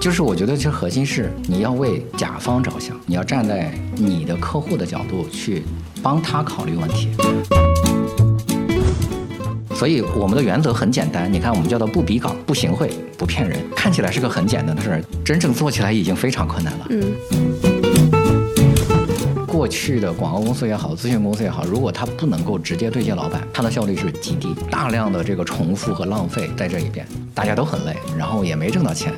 就是我觉得其实核心是你要为甲方着想，你要站在你的客户的角度去帮他考虑问题。所以我们的原则很简单，你看我们叫做不比稿、不行贿、不骗人，看起来是个很简单的事儿，真正做起来已经非常困难了。嗯，过去的广告公司也好，咨询公司也好，如果他不能够直接对接老板，他的效率是极低，大量的这个重复和浪费在这一边，大家都很累，然后也没挣到钱。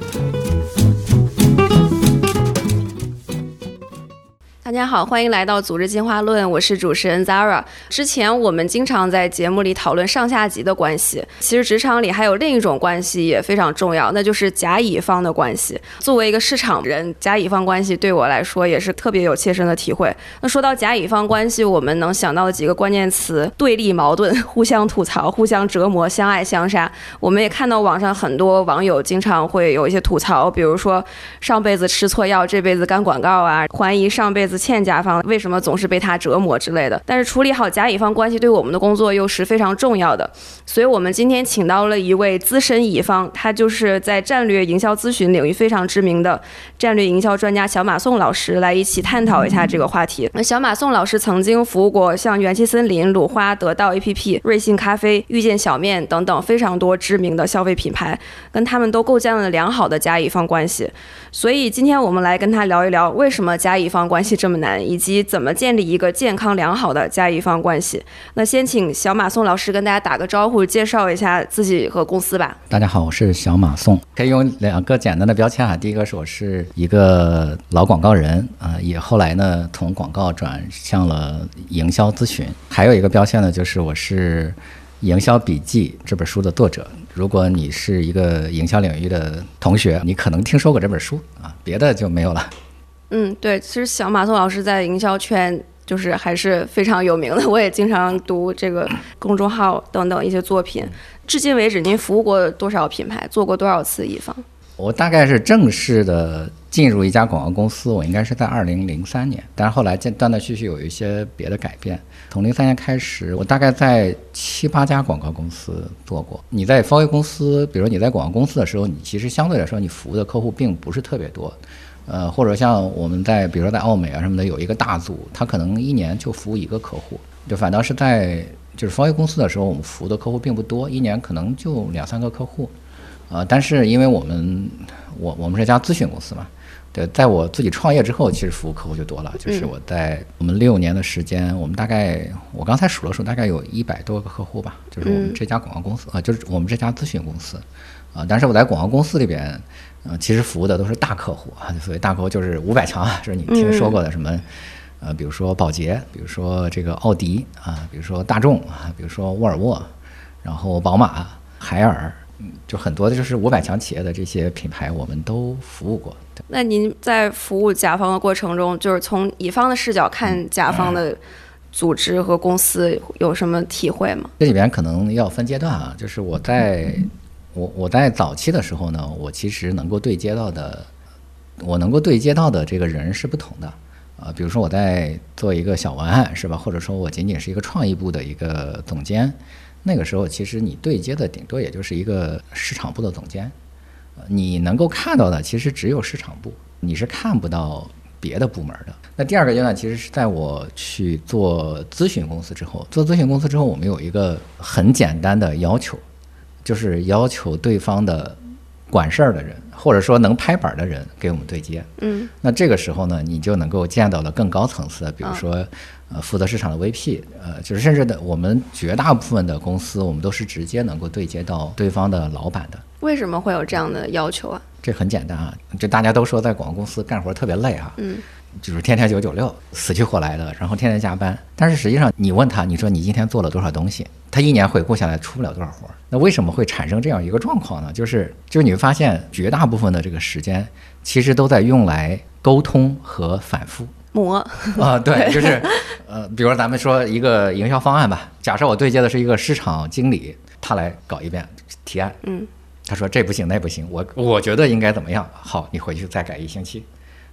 大家好，欢迎来到组织进化论，我是主持人 Zara。之前我们经常在节目里讨论上下级的关系，其实职场里还有另一种关系也非常重要，那就是甲乙方的关系。作为一个市场人，甲乙方关系对我来说也是特别有切身的体会。那说到甲乙方关系，我们能想到的几个关键词：对立、矛盾、互相吐槽、互相折磨、相爱相杀。我们也看到网上很多网友经常会有一些吐槽，比如说上辈子吃错药，这辈子干广告啊，怀疑上辈子。欠甲方为什么总是被他折磨之类的？但是处理好甲乙方关系对我们的工作又是非常重要的。所以我们今天请到了一位资深乙方，他就是在战略营销咨询领域非常知名的战略营销专家小马宋老师，来一起探讨一下这个话题。那小马宋老师曾经服务过像元气森林、鲁花、得到 APP、瑞幸咖啡、遇见小面等等非常多知名的消费品牌，跟他们都构建了良好的甲乙方关系。所以今天我们来跟他聊一聊，为什么甲乙方关系这么么难，以及怎么建立一个健康良好的甲乙方关系。那先请小马宋老师跟大家打个招呼，介绍一下自己和公司吧。大家好，我是小马宋，可以用两个简单的标签啊。第一个是我是一个老广告人啊，也后来呢从广告转向了营销咨询。还有一个标签呢，就是我是。《营销笔记》这本书的作者，如果你是一个营销领域的同学，你可能听说过这本书啊，别的就没有了。嗯，对，其实小马宋老师在营销圈就是还是非常有名的，我也经常读这个公众号等等一些作品。至今为止，您服务过多少品牌，做过多少次乙方？我大概是正式的进入一家广告公司，我应该是在二零零三年，但是后来断断续续有一些别的改变。从零三年开始，我大概在七八家广告公司做过。你在方威公司，比如你在广告公司的时候，你其实相对来说，你服务的客户并不是特别多。呃，或者像我们在，比如说在奥美啊什么的，有一个大组，他可能一年就服务一个客户。就反倒是在就是方威公司的时候，我们服务的客户并不多，一年可能就两三个客户。呃，但是因为我们我我们是家咨询公司嘛。对，在我自己创业之后，其实服务客户就多了。就是我在我们六年的时间，我们大概我刚才数了数，大概有一百多个客户吧。就是我们这家广告公司啊，就是我们这家咨询公司啊。但是我在广告公司里边，呃，其实服务的都是大客户啊。所谓大客户就是五百强啊，就是你听说过的什么，呃，比如说宝洁，比如说这个奥迪啊，比如说大众啊，比如说沃尔沃，然后宝马、海尔。就很多的就是五百强企业的这些品牌，我们都服务过。那您在服务甲方的过程中，就是从乙方的视角看甲方的组织和公司，有什么体会吗？这里边可能要分阶段啊。就是我在我我在早期的时候呢，我其实能够对接到的，我能够对接到的这个人是不同的啊。比如说我在做一个小文案，是吧？或者说我仅仅是一个创意部的一个总监。那个时候，其实你对接的顶多也就是一个市场部的总监，你能够看到的其实只有市场部，你是看不到别的部门的。那第二个阶段，其实是在我去做咨询公司之后，做咨询公司之后，我们有一个很简单的要求，就是要求对方的管事儿的人，或者说能拍板的人给我们对接。嗯，那这个时候呢，你就能够见到了更高层次的，比如说。呃，负责市场的 VP，呃，就是甚至的，我们绝大部分的公司，我们都是直接能够对接到对方的老板的。为什么会有这样的要求啊？这很简单啊，就大家都说在广告公司干活特别累啊，嗯，就是天天九九六，死去活来的，然后天天加班。但是实际上，你问他，你说你今天做了多少东西，他一年回顾下来出不了多少活。那为什么会产生这样一个状况呢？就是就是你会发现，绝大部分的这个时间，其实都在用来沟通和反复。磨啊，对，就是，呃，比如说咱们说一个营销方案吧，假设我对接的是一个市场经理，他来搞一遍提案，嗯，他说这不行那不行，我我觉得应该怎么样？好，你回去再改一星期，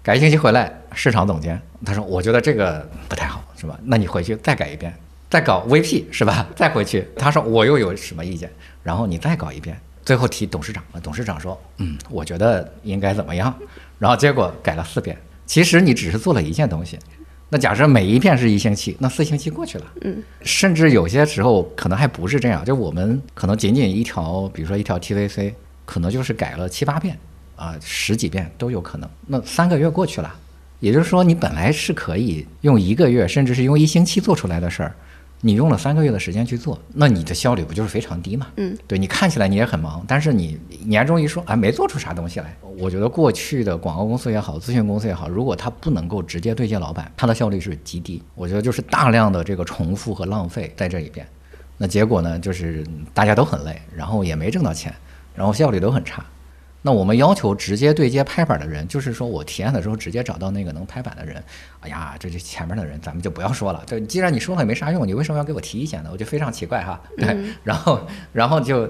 改一星期回来，市场总监他说我觉得这个不太好，是吧？那你回去再改一遍，再搞 VP 是吧？再回去，他说我又有什么意见？然后你再搞一遍。最后提董事长了，董事长说，嗯，我觉得应该怎么样，然后结果改了四遍。其实你只是做了一件东西，那假设每一遍是一星期，那四星期过去了，嗯，甚至有些时候可能还不是这样，就我们可能仅仅一条，比如说一条 TVC，可能就是改了七八遍啊，十几遍都有可能。那三个月过去了，也就是说你本来是可以用一个月，甚至是用一星期做出来的事儿。你用了三个月的时间去做，那你的效率不就是非常低嘛？嗯，对你看起来你也很忙，但是你年终一说，哎，没做出啥东西来。我觉得过去的广告公司也好，咨询公司也好，如果他不能够直接对接老板，他的效率是极低。我觉得就是大量的这个重复和浪费在这里边，那结果呢，就是大家都很累，然后也没挣到钱，然后效率都很差。那我们要求直接对接拍板的人，就是说我提案的时候直接找到那个能拍板的人。哎呀，这这前面的人咱们就不要说了。这既然你说了也没啥用，你为什么要给我提意见呢？我就非常奇怪哈。对，然后然后就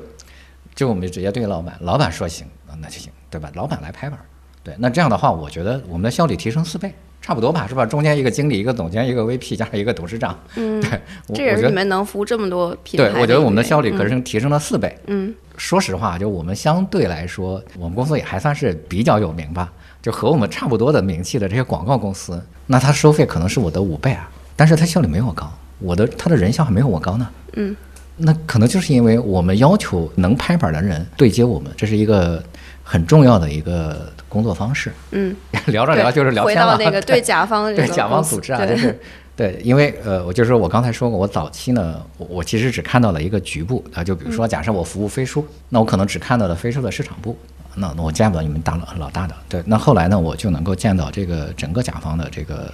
就我们就直接对老板，老板说行啊，那就行，对吧？老板来拍板。对，那这样的话，我觉得我们的效率提升四倍，差不多吧，是吧？中间一个经理，一个总监，一个 VP，加上一个董事长。嗯，对，这也是你们能服务这么多品牌。对，我觉得我们的效率可是提升了四倍。嗯。说实话，就我们相对来说，我们公司也还算是比较有名吧。就和我们差不多的名气的这些广告公司，那他收费可能是我的五倍啊，但是他效率没我高，我的他的人效还没有我高呢。嗯，那可能就是因为我们要求能拍板的人对接我们，这是一个很重要的一个工作方式。嗯，聊着聊就是聊天了。回到那个对甲方对甲方组织啊，就是。对，因为呃，我就是说我刚才说过，我早期呢，我我其实只看到了一个局部啊，就比如说，假设我服务飞书，那我可能只看到了飞书的市场部，那那我见不到你们大老老大的。对，那后来呢，我就能够见到这个整个甲方的这个，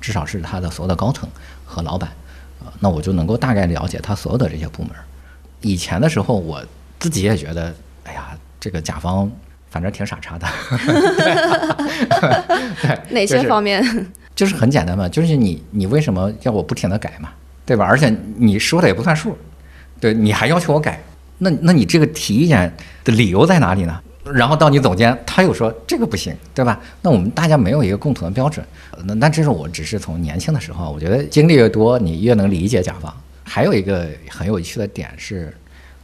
至少是他的所有的高层和老板，啊，那我就能够大概了解他所有的这些部门。以前的时候，我自己也觉得，哎呀，这个甲方反正挺傻叉的。对，哪些方面？就是很简单嘛，就是你你为什么要我不停的改嘛，对吧？而且你说的也不算数，对，你还要求我改，那那你这个提意见的理由在哪里呢？然后到你总监，他又说这个不行，对吧？那我们大家没有一个共同的标准。那那这是我只是从年轻的时候，我觉得经历越多，你越能理解甲方。还有一个很有趣的点是，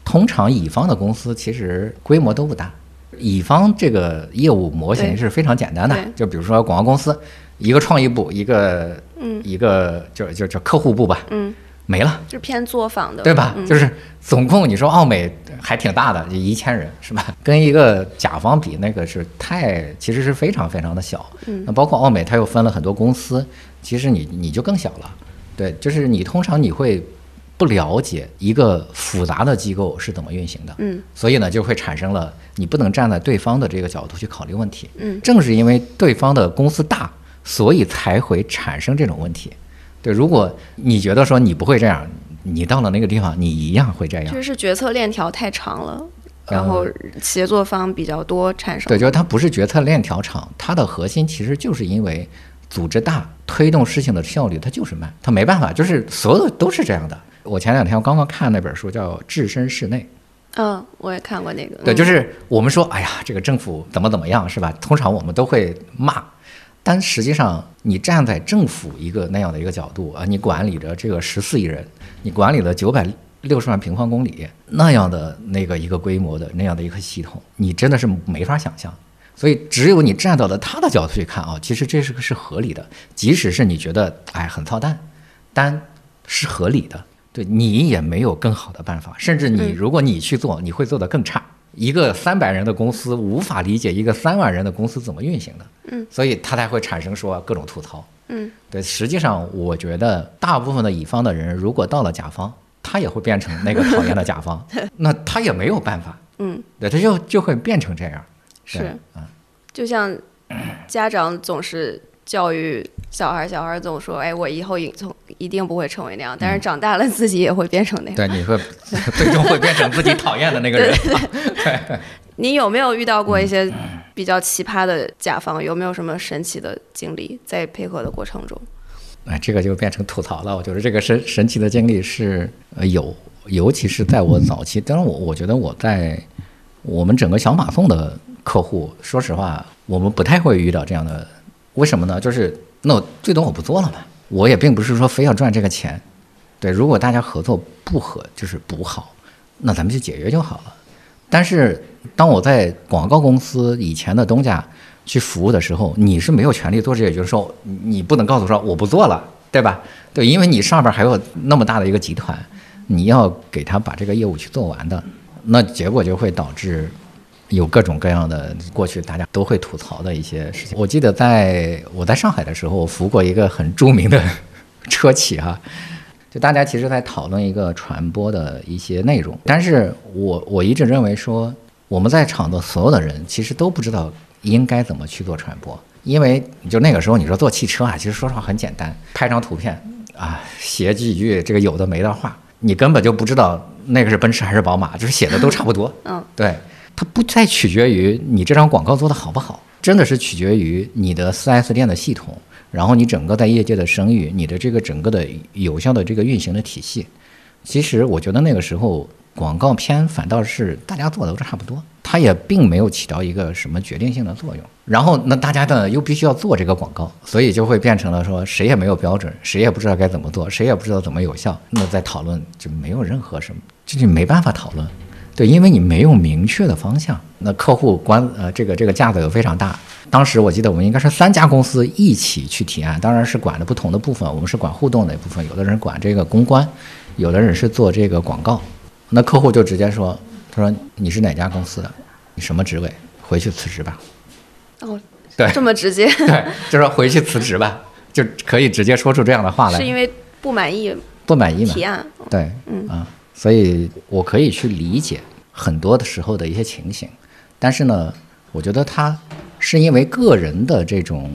通常乙方的公司其实规模都不大，乙方这个业务模型是非常简单的，就比如说广告公司。一个创意部，一个嗯，一个就就就客户部吧，嗯，没了，就偏作坊的，对吧？就是总共你说奥美还挺大的，就一千人是吧？跟一个甲方比，那个是太其实是非常非常的小。嗯，那包括奥美，它又分了很多公司，其实你你就更小了。对，就是你通常你会不了解一个复杂的机构是怎么运行的，嗯，所以呢就会产生了你不能站在对方的这个角度去考虑问题。嗯，正是因为对方的公司大。所以才会产生这种问题，对。如果你觉得说你不会这样，你到了那个地方，你一样会这样。就是决策链条太长了，然后协作方比较多，产生。对，就是它不是决策链条长，它的核心其实就是因为组织大，推动事情的效率它就是慢，它没办法，就是所有的都是这样的。我前两天我刚刚看那本书叫《置身事内》，嗯，我也看过那个。对，就是我们说，哎呀，这个政府怎么怎么样，是吧？通常我们都会骂。但实际上，你站在政府一个那样的一个角度啊，你管理着这个十四亿人，你管理了九百六十万平方公里那样的那个一个规模的那样的一个系统，你真的是没法想象。所以，只有你站到了他的角度去看啊，其实这是个是合理的，即使是你觉得哎很操蛋，但是合理的，对你也没有更好的办法，甚至你如果你去做，你会做得更差。一个三百人的公司无法理解一个三万人的公司怎么运行的，嗯，所以他才会产生说各种吐槽，嗯，对。实际上，我觉得大部分的乙方的人，如果到了甲方，他也会变成那个讨厌的甲方，那他也没有办法，嗯，对，他就就会变成这样，是，嗯，就像家长总是。教育小孩，小孩总说：“哎，我以后一从一定不会成为那样。”但是长大了，自己也会变成那样。对，你会 最终会变成自己讨厌的那个人。对。你有没有遇到过一些比较奇葩的甲方？有没有什么神奇的经历在配合的过程中？哎，这个就变成吐槽了。我觉得这个神神奇的经历是呃有，尤其是在我早期。当然，我我觉得我在我们整个小马送的客户，说实话，我们不太会遇到这样的。为什么呢？就是那我最多我不做了嘛，我也并不是说非要赚这个钱，对。如果大家合作不合，就是不好，那咱们就解约就好了。但是当我在广告公司以前的东家去服务的时候，你是没有权利做这些，就是说你不能告诉说我不做了，对吧？对，因为你上边还有那么大的一个集团，你要给他把这个业务去做完的，那结果就会导致有各种各样的过去大家都会吐槽的一些事情。我记得在我在上海的时候，我服过一个很著名的 车企哈。就大家其实，在讨论一个传播的一些内容，但是我我一直认为说，我们在场的所有的人其实都不知道应该怎么去做传播，因为就那个时候你说做汽车啊，其实说实话很简单，拍张图片啊，写几句这个有的没的话，你根本就不知道那个是奔驰还是宝马，就是写的都差不多。嗯，对，它不再取决于你这张广告做的好不好，真的是取决于你的 4S 店的系统。然后你整个在业界的声誉，你的这个整个的有效的这个运行的体系，其实我觉得那个时候广告片反倒是大家做的都差不多，它也并没有起到一个什么决定性的作用。然后那大家呢又必须要做这个广告，所以就会变成了说谁也没有标准，谁也不知道该怎么做，谁也不知道怎么有效。那在讨论就没有任何什么，这就没办法讨论。对，因为你没有明确的方向，那客户关呃这个这个架子又非常大。当时我记得我们应该是三家公司一起去提案，当然是管的不同的部分。我们是管互动的一部分，有的人管这个公关，有的人是做这个广告。那客户就直接说：“他说你是哪家公司的？你什么职位？回去辞职吧。”哦，对，这么直接。对，就说回去辞职吧，就可以直接说出这样的话来。是因为不满意？不满意嘛？提案。对，嗯啊，所以我可以去理解很多的时候的一些情形，但是呢，我觉得他。是因为个人的这种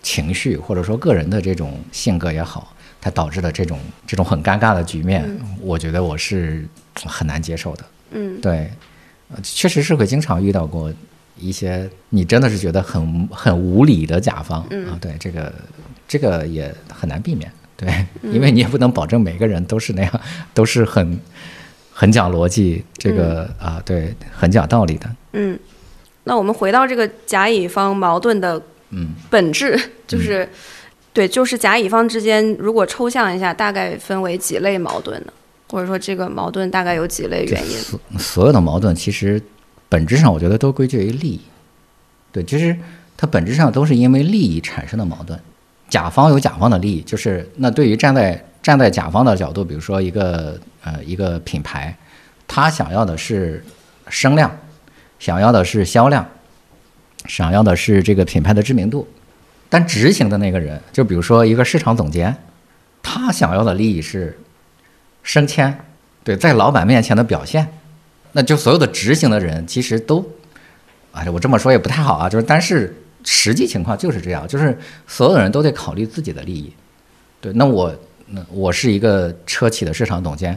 情绪，或者说个人的这种性格也好，它导致的这种这种很尴尬的局面，我觉得我是很难接受的。嗯，对，确实是会经常遇到过一些你真的是觉得很很无理的甲方啊。对，这个这个也很难避免。对，因为你也不能保证每个人都是那样，都是很很讲逻辑，这个啊，对，很讲道理的。嗯。那我们回到这个甲乙方矛盾的嗯本质，就是对，就是甲乙方之间，如果抽象一下，大概分为几类矛盾呢？或者说这个矛盾大概有几类原因？所所有的矛盾其实本质上，我觉得都归结于利益。对，其实它本质上都是因为利益产生的矛盾。甲方有甲方的利益，就是那对于站在站在甲方的角度，比如说一个呃一个品牌，他想要的是声量。想要的是销量，想要的是这个品牌的知名度，但执行的那个人，就比如说一个市场总监，他想要的利益是升迁，对，在老板面前的表现，那就所有的执行的人其实都，哎，我这么说也不太好啊，就是但是实际情况就是这样，就是所有的人都得考虑自己的利益，对，那我那我是一个车企的市场总监，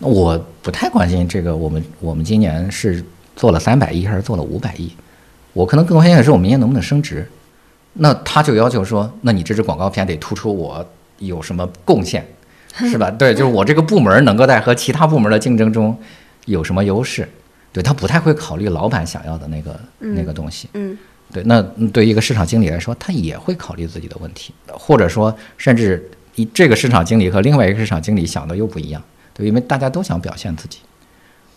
我不太关心这个，我们我们今年是。做了三百亿还是做了五百亿？我可能更关心的是我明年能不能升值。那他就要求说，那你这支广告片得突出我有什么贡献，是吧？对，就是我这个部门能够在和其他部门的竞争中有什么优势。对他不太会考虑老板想要的那个那个东西。嗯，对。那对于一个市场经理来说，他也会考虑自己的问题，或者说，甚至一这个市场经理和另外一个市场经理想的又不一样。对，因为大家都想表现自己。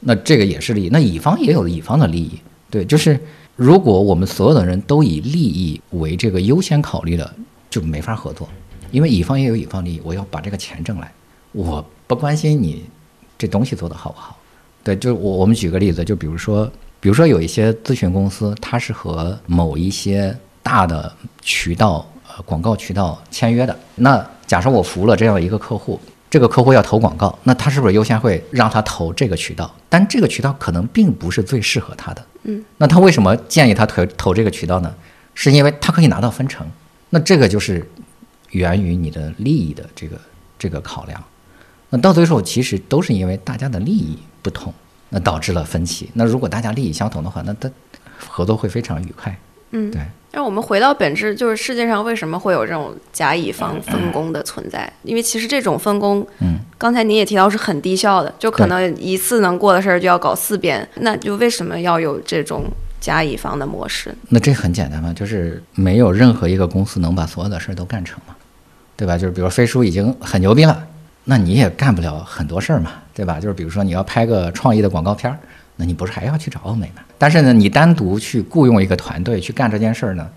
那这个也是利益，那乙方也有乙方的利益，对，就是如果我们所有的人都以利益为这个优先考虑的，就没法合作，因为乙方也有乙方利益，我要把这个钱挣来，我不关心你这东西做的好不好，对，就我我们举个例子，就比如说，比如说有一些咨询公司，它是和某一些大的渠道呃广告渠道签约的，那假设我服务了这样一个客户。这个客户要投广告，那他是不是优先会让他投这个渠道？但这个渠道可能并不是最适合他的。嗯，那他为什么建议他投投这个渠道呢？是因为他可以拿到分成。那这个就是源于你的利益的这个这个考量。那到最后其实都是因为大家的利益不同，那导致了分歧。那如果大家利益相同的话，那他合作会非常愉快。嗯，对。让我们回到本质，就是世界上为什么会有这种甲乙方分工的存在？因为其实这种分工，嗯，刚才您也提到是很低效的，就可能一次能过的事儿就要搞四遍。那就为什么要有这种甲乙方的模式？那这很简单嘛，就是没有任何一个公司能把所有的事儿都干成嘛，对吧？就是比如飞书已经很牛逼了，那你也干不了很多事儿嘛，对吧？就是比如说你要拍个创意的广告片儿，那你不是还要去找奥美吗？但是呢，你单独去雇佣一个团队去干这件事儿呢，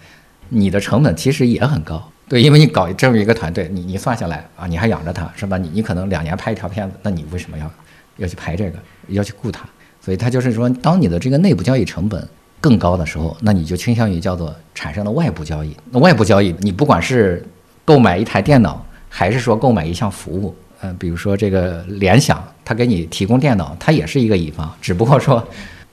你的成本其实也很高。对，因为你搞这么一个团队，你你算下来啊，你还养着他是吧？你你可能两年拍一条片子，那你为什么要要去拍这个，要去雇他？所以他就是说，当你的这个内部交易成本更高的时候，那你就倾向于叫做产生了外部交易。那外部交易，你不管是购买一台电脑，还是说购买一项服务。嗯，比如说这个联想，它给你提供电脑，它也是一个乙方，只不过说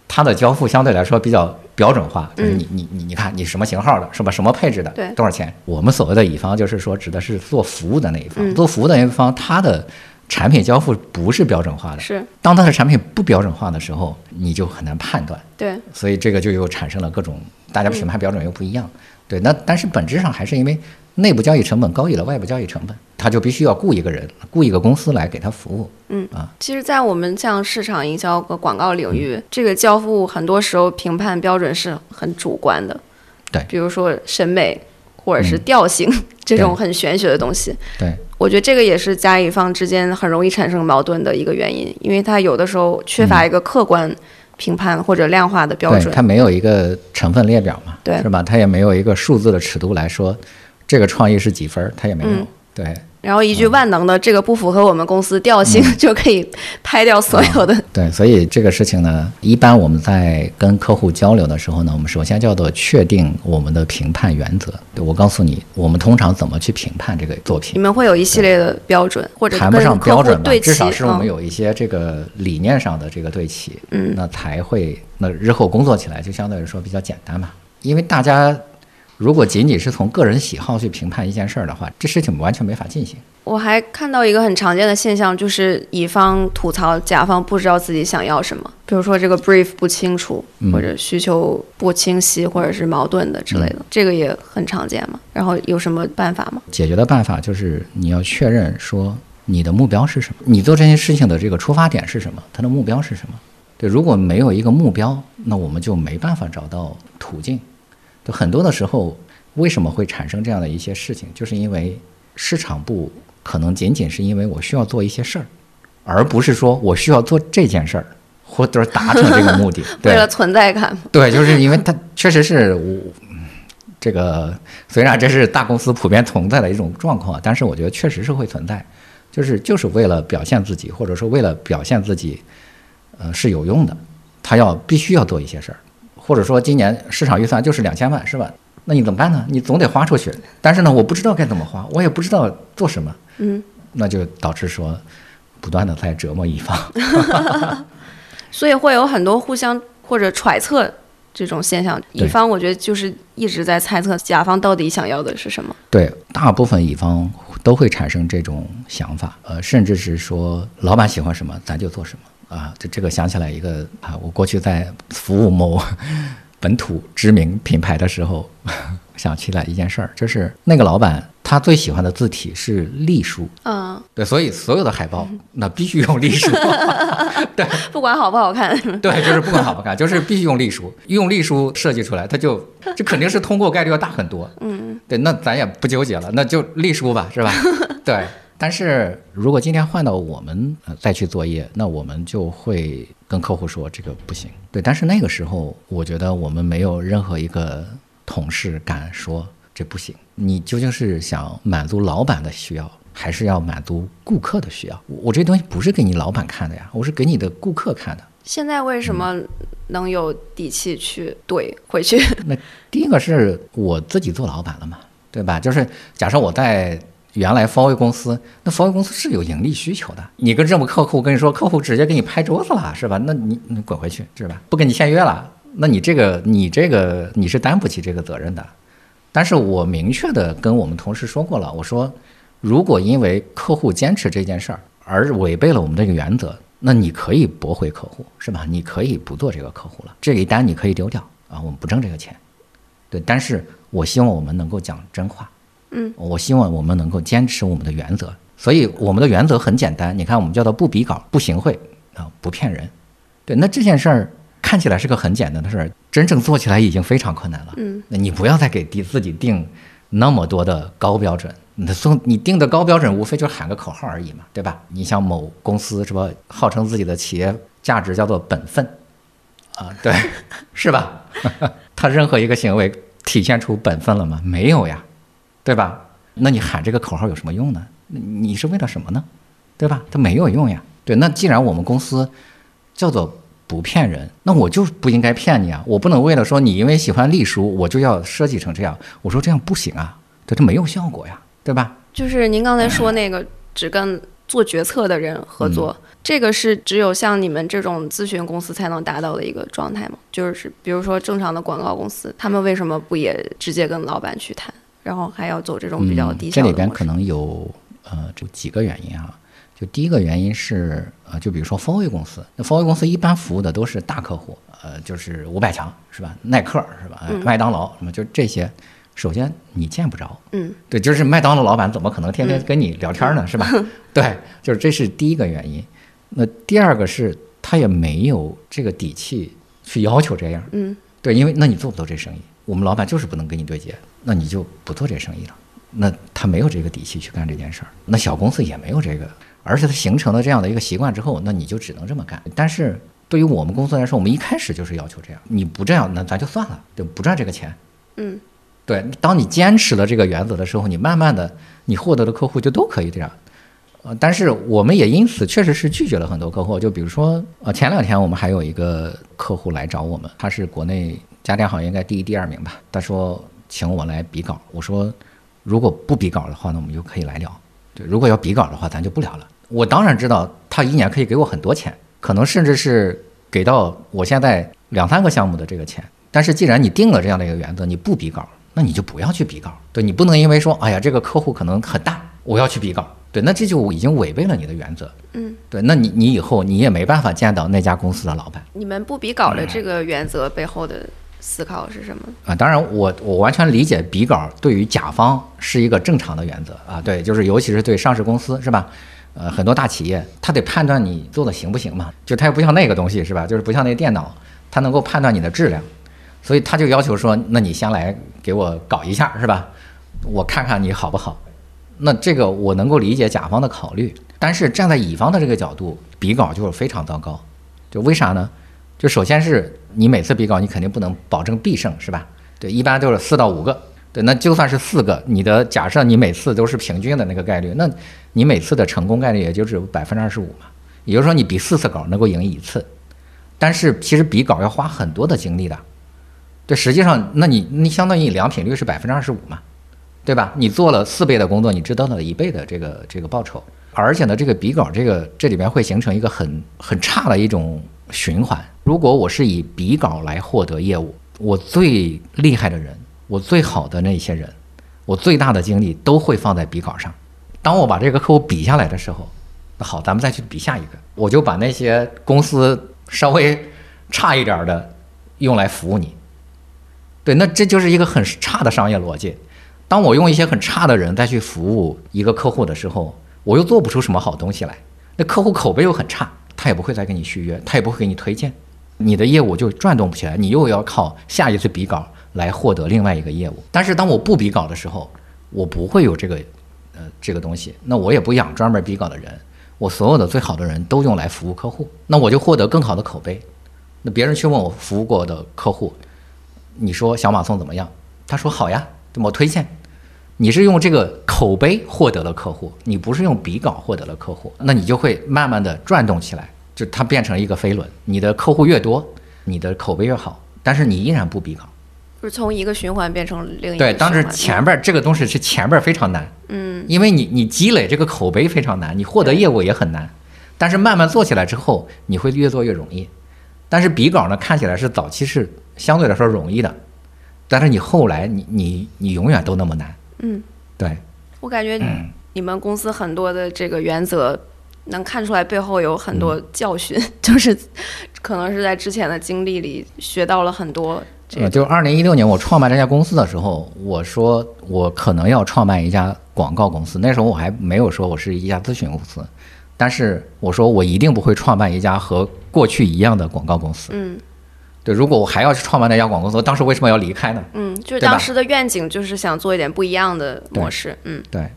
它的交付相对来说比较标准化，就是你你你你看你什么型号的，是吧？什么配置的，对，多少钱？我们所谓的乙方，就是说指的是做服务的那一方，做服务的那一方，它的产品交付不是标准化的，是。当它的产品不标准化的时候，你就很难判断，对。所以这个就又产生了各种大家评判标准又不一样，对。那但是本质上还是因为。内部交易成本高于了外部交易成本，他就必须要雇一个人，雇一个公司来给他服务。嗯啊，其实，在我们像市场营销和广告领域，这个交付很多时候评判标准是很主观的。对，比如说审美或者是调性这种很玄学的东西。对，我觉得这个也是甲乙方之间很容易产生矛盾的一个原因，因为它有的时候缺乏一个客观评判或者量化的标准。它没有一个成分列表嘛？对，是吧？它也没有一个数字的尺度来说。这个创意是几分？他也没有。对，然后一句万能的，这个不符合我们公司调性，就可以拍掉所有的。对，所以这个事情呢，一般我们在跟客户交流的时候呢，我们首先叫做确定我们的评判原则。对我告诉你，我们通常怎么去评判这个作品？你们会有一系列的标准，或者谈不上标准吧，至少是我们有一些这个理念上的这个对齐。嗯，那才会，那日后工作起来就相对来说比较简单嘛，因为大家。如果仅仅是从个人喜好去评判一件事儿的话，这事情完全没法进行。我还看到一个很常见的现象，就是乙方吐槽甲方不知道自己想要什么，比如说这个 brief 不清楚，或者需求不清晰，或者是矛盾的之类的，这个也很常见嘛。然后有什么办法吗？解决的办法就是你要确认说你的目标是什么，你做这件事情的这个出发点是什么，它的目标是什么？对，如果没有一个目标，那我们就没办法找到途径。很多的时候，为什么会产生这样的一些事情？就是因为市场部可能仅仅是因为我需要做一些事儿，而不是说我需要做这件事儿，或者达成这个目的，为了存在感。对，就是因为它确实是我这个，虽然这是大公司普遍存在的一种状况，但是我觉得确实是会存在，就是就是为了表现自己，或者说为了表现自己，呃，是有用的，他要必须要做一些事儿。或者说今年市场预算就是两千万，是吧？那你怎么办呢？你总得花出去，但是呢，我不知道该怎么花，我也不知道做什么，嗯，那就导致说，不断的在折磨乙方，所以会有很多互相或者揣测这种现象。乙方我觉得就是一直在猜测甲方到底想要的是什么。对，大部分乙方都会产生这种想法，呃，甚至是说老板喜欢什么，咱就做什么。啊，这这个想起来一个啊，我过去在服务某本土知名品牌的时候，想起来一件事儿，就是那个老板他最喜欢的字体是隶书，嗯，对，所以所有的海报那必须用隶书，对，不管好不好看，对，就是不管好不好看，就是必须用隶书，用隶书设计出来，它就这肯定是通过概率要大很多，嗯，对，那咱也不纠结了，那就隶书吧，是吧？对。但是如果今天换到我们再去作业，那我们就会跟客户说这个不行。对，但是那个时候，我觉得我们没有任何一个同事敢说这不行。你究竟是想满足老板的需要，还是要满足顾客的需要？我这东西不是给你老板看的呀，我是给你的顾客看的。现在为什么能有底气去怼回去？那第一个是我自己做老板了嘛，对吧？就是假设我在。原来方威公司，那方威公司是有盈利需求的。你跟这么客户跟你说，客户直接给你拍桌子了，是吧？那你你滚回去，是吧？不跟你签约了，那你这个你这个你是担不起这个责任的。但是我明确的跟我们同事说过了，我说，如果因为客户坚持这件事儿而违背了我们这个原则，那你可以驳回客户，是吧？你可以不做这个客户了，这一单你可以丢掉啊，我们不挣这个钱。对，但是我希望我们能够讲真话。嗯，我希望我们能够坚持我们的原则，所以我们的原则很简单。你看，我们叫做不比稿、不行贿啊，不骗人。对，那这件事儿看起来是个很简单的事儿，真正做起来已经非常困难了。嗯，那你不要再给自自己定那么多的高标准。你送你定的高标准，无非就是喊个口号而已嘛，对吧？你像某公司是吧，号称自己的企业价值叫做本分，啊，对，是吧？他任何一个行为体现出本分了吗？没有呀，对吧？那你喊这个口号有什么用呢？你是为了什么呢？对吧？它没有用呀。对，那既然我们公司叫做不骗人，那我就不应该骗你啊！我不能为了说你因为喜欢隶书，我就要设计成这样。我说这样不行啊，对，这没有效果呀，对吧？就是您刚才说那个只跟做决策的人合作。这个是只有像你们这种咨询公司才能达到的一个状态吗？就是比如说正常的广告公司，他们为什么不也直接跟老板去谈，然后还要走这种比较低效的？这里边可能有呃，就几个原因啊。就第一个原因是呃，就比如说 o r 公司，那 o r 公司一般服务的都是大客户，呃，就是五百强是吧？耐克是吧？麦当劳什么就这些。首先你见不着，嗯，对，就是麦当劳老板怎么可能天天跟你聊天呢？是吧？对，就是这是第一个原因。那第二个是他也没有这个底气去要求这样，嗯，对，因为那你做不做这生意？我们老板就是不能跟你对接，那你就不做这生意了。那他没有这个底气去干这件事儿，那小公司也没有这个，而且他形成了这样的一个习惯之后，那你就只能这么干。但是对于我们公司来说，我们一开始就是要求这样，你不这样，那咱就算了，就不赚这个钱。嗯，对，当你坚持了这个原则的时候，你慢慢的，你获得的客户就都可以这样。呃，但是我们也因此确实是拒绝了很多客户。就比如说，呃，前两天我们还有一个客户来找我们，他是国内家电行业应该第一、第二名吧。他说请我来比稿，我说如果不比稿的话，那我们就可以来聊。对，如果要比稿的话，咱就不聊了。我当然知道他一年可以给我很多钱，可能甚至是给到我现在两三个项目的这个钱。但是既然你定了这样的一个原则，你不比稿，那你就不要去比稿。对你不能因为说，哎呀，这个客户可能很大，我要去比稿。对，那这就已经违背了你的原则。嗯，对，那你你以后你也没办法见到那家公司的老板。你们不比稿的这个原则背后的思考是什么？啊，当然，我我完全理解比稿对于甲方是一个正常的原则啊。对，就是尤其是对上市公司是吧？呃，很多大企业他得判断你做的行不行嘛，就他又不像那个东西是吧？就是不像那电脑，它能够判断你的质量，所以他就要求说，那你先来给我搞一下是吧？我看看你好不好。那这个我能够理解甲方的考虑，但是站在乙方的这个角度，比稿就是非常糟糕。就为啥呢？就首先是你每次比稿，你肯定不能保证必胜，是吧？对，一般都是四到五个。对，那就算是四个，你的假设你每次都是平均的那个概率，那你每次的成功概率也就只有百分之二十五嘛。也就是说，你比四次稿能够赢一次，但是其实比稿要花很多的精力的。对，实际上，那你你相当于你良品率是百分之二十五嘛？对吧？你做了四倍的工作，你知道了一倍的这个这个报酬，而且呢，这个比稿这个这里边会形成一个很很差的一种循环。如果我是以比稿来获得业务，我最厉害的人，我最好的那些人，我最大的精力都会放在比稿上。当我把这个客户比下来的时候，那好，咱们再去比下一个，我就把那些公司稍微差一点的用来服务你。对，那这就是一个很差的商业逻辑。当我用一些很差的人再去服务一个客户的时候，我又做不出什么好东西来。那客户口碑又很差，他也不会再给你续约，他也不会给你推荐，你的业务就转动不起来。你又要靠下一次比稿来获得另外一个业务。但是当我不比稿的时候，我不会有这个，呃，这个东西。那我也不养专门比稿的人，我所有的最好的人都用来服务客户，那我就获得更好的口碑。那别人去问我服务过的客户，你说小马送怎么样？他说好呀，我推荐。你是用这个口碑获得了客户，你不是用比稿获得了客户，那你就会慢慢的转动起来，就它变成一个飞轮。你的客户越多，你的口碑越好，但是你依然不比稿，就是从一个循环变成另一个。对，当时前边这个东西是前边非常难，嗯，因为你你积累这个口碑非常难，你获得业务也很难，但是慢慢做起来之后，你会越做越容易。但是比稿呢，看起来是早期是相对来说容易的，但是你后来你你你永远都那么难。嗯，对，我感觉你们公司很多的这个原则，能看出来背后有很多教训，就是可能是在之前的经历里学到了很多。呃，就二零一六年我创办这家公司的时候，我说我可能要创办一家广告公司，那时候我还没有说我是一家咨询公司，但是我说我一定不会创办一家和过去一样的广告公司。嗯。对，如果我还要去创办那家广告公司，当时为什么要离开呢？嗯，就是当时的愿景就是想做一点不一样的模式。嗯，对。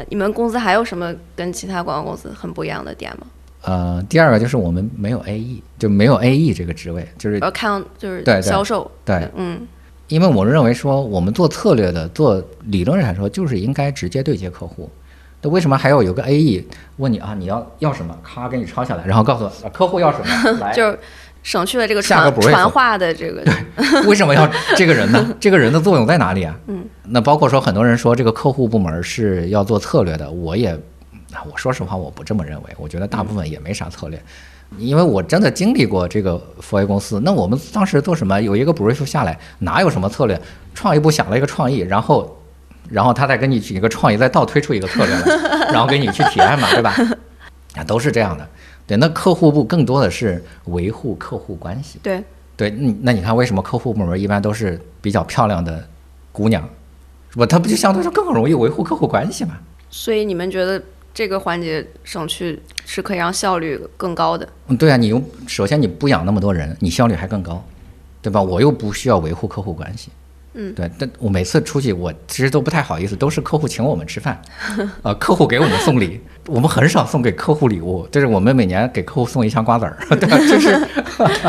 那你们公司还有什么跟其他广告公司很不一样的点吗？呃，第二个就是我们没有 AE，就没有 AE 这个职位，就是要看就是对对销售，对，嗯因为我认为说我们做策略的，做理论上来说就是应该直接对接客户。那为什么还要有个 AE 问你啊？你要要什么？咔给你抄下来，然后告诉我、啊、客户要什么，来，就是省去了这个下个传话的这个，对 为什么要 这个人呢？这个人的作用在哪里啊？嗯，那包括说很多人说这个客户部门是要做策略的，我也，啊我说实话我不这么认为，我觉得大部分也没啥策略。因为我真的经历过这个佛 A 公司，那我们当时做什么？有一个 brief 下来，哪有什么策略？创意部想了一个创意，然后，然后他再给你举一个创意，再倒推出一个策略来，然后给你去体验嘛，对吧？啊，都是这样的。对，那客户部更多的是维护客户关系。对，对，嗯那你看为什么客户部门一般都是比较漂亮的姑娘，是吧？她不就相对来说更容易维护客户关系嘛？所以你们觉得这个环节省去是可以让效率更高的？嗯，对啊，你用首先你不养那么多人，你效率还更高，对吧？我又不需要维护客户关系。嗯，对，但我每次出去，我其实都不太好意思，都是客户请我们吃饭，呃，客户给我们送礼，我们很少送给客户礼物，就是我们每年给客户送一箱瓜子儿，对吧？这是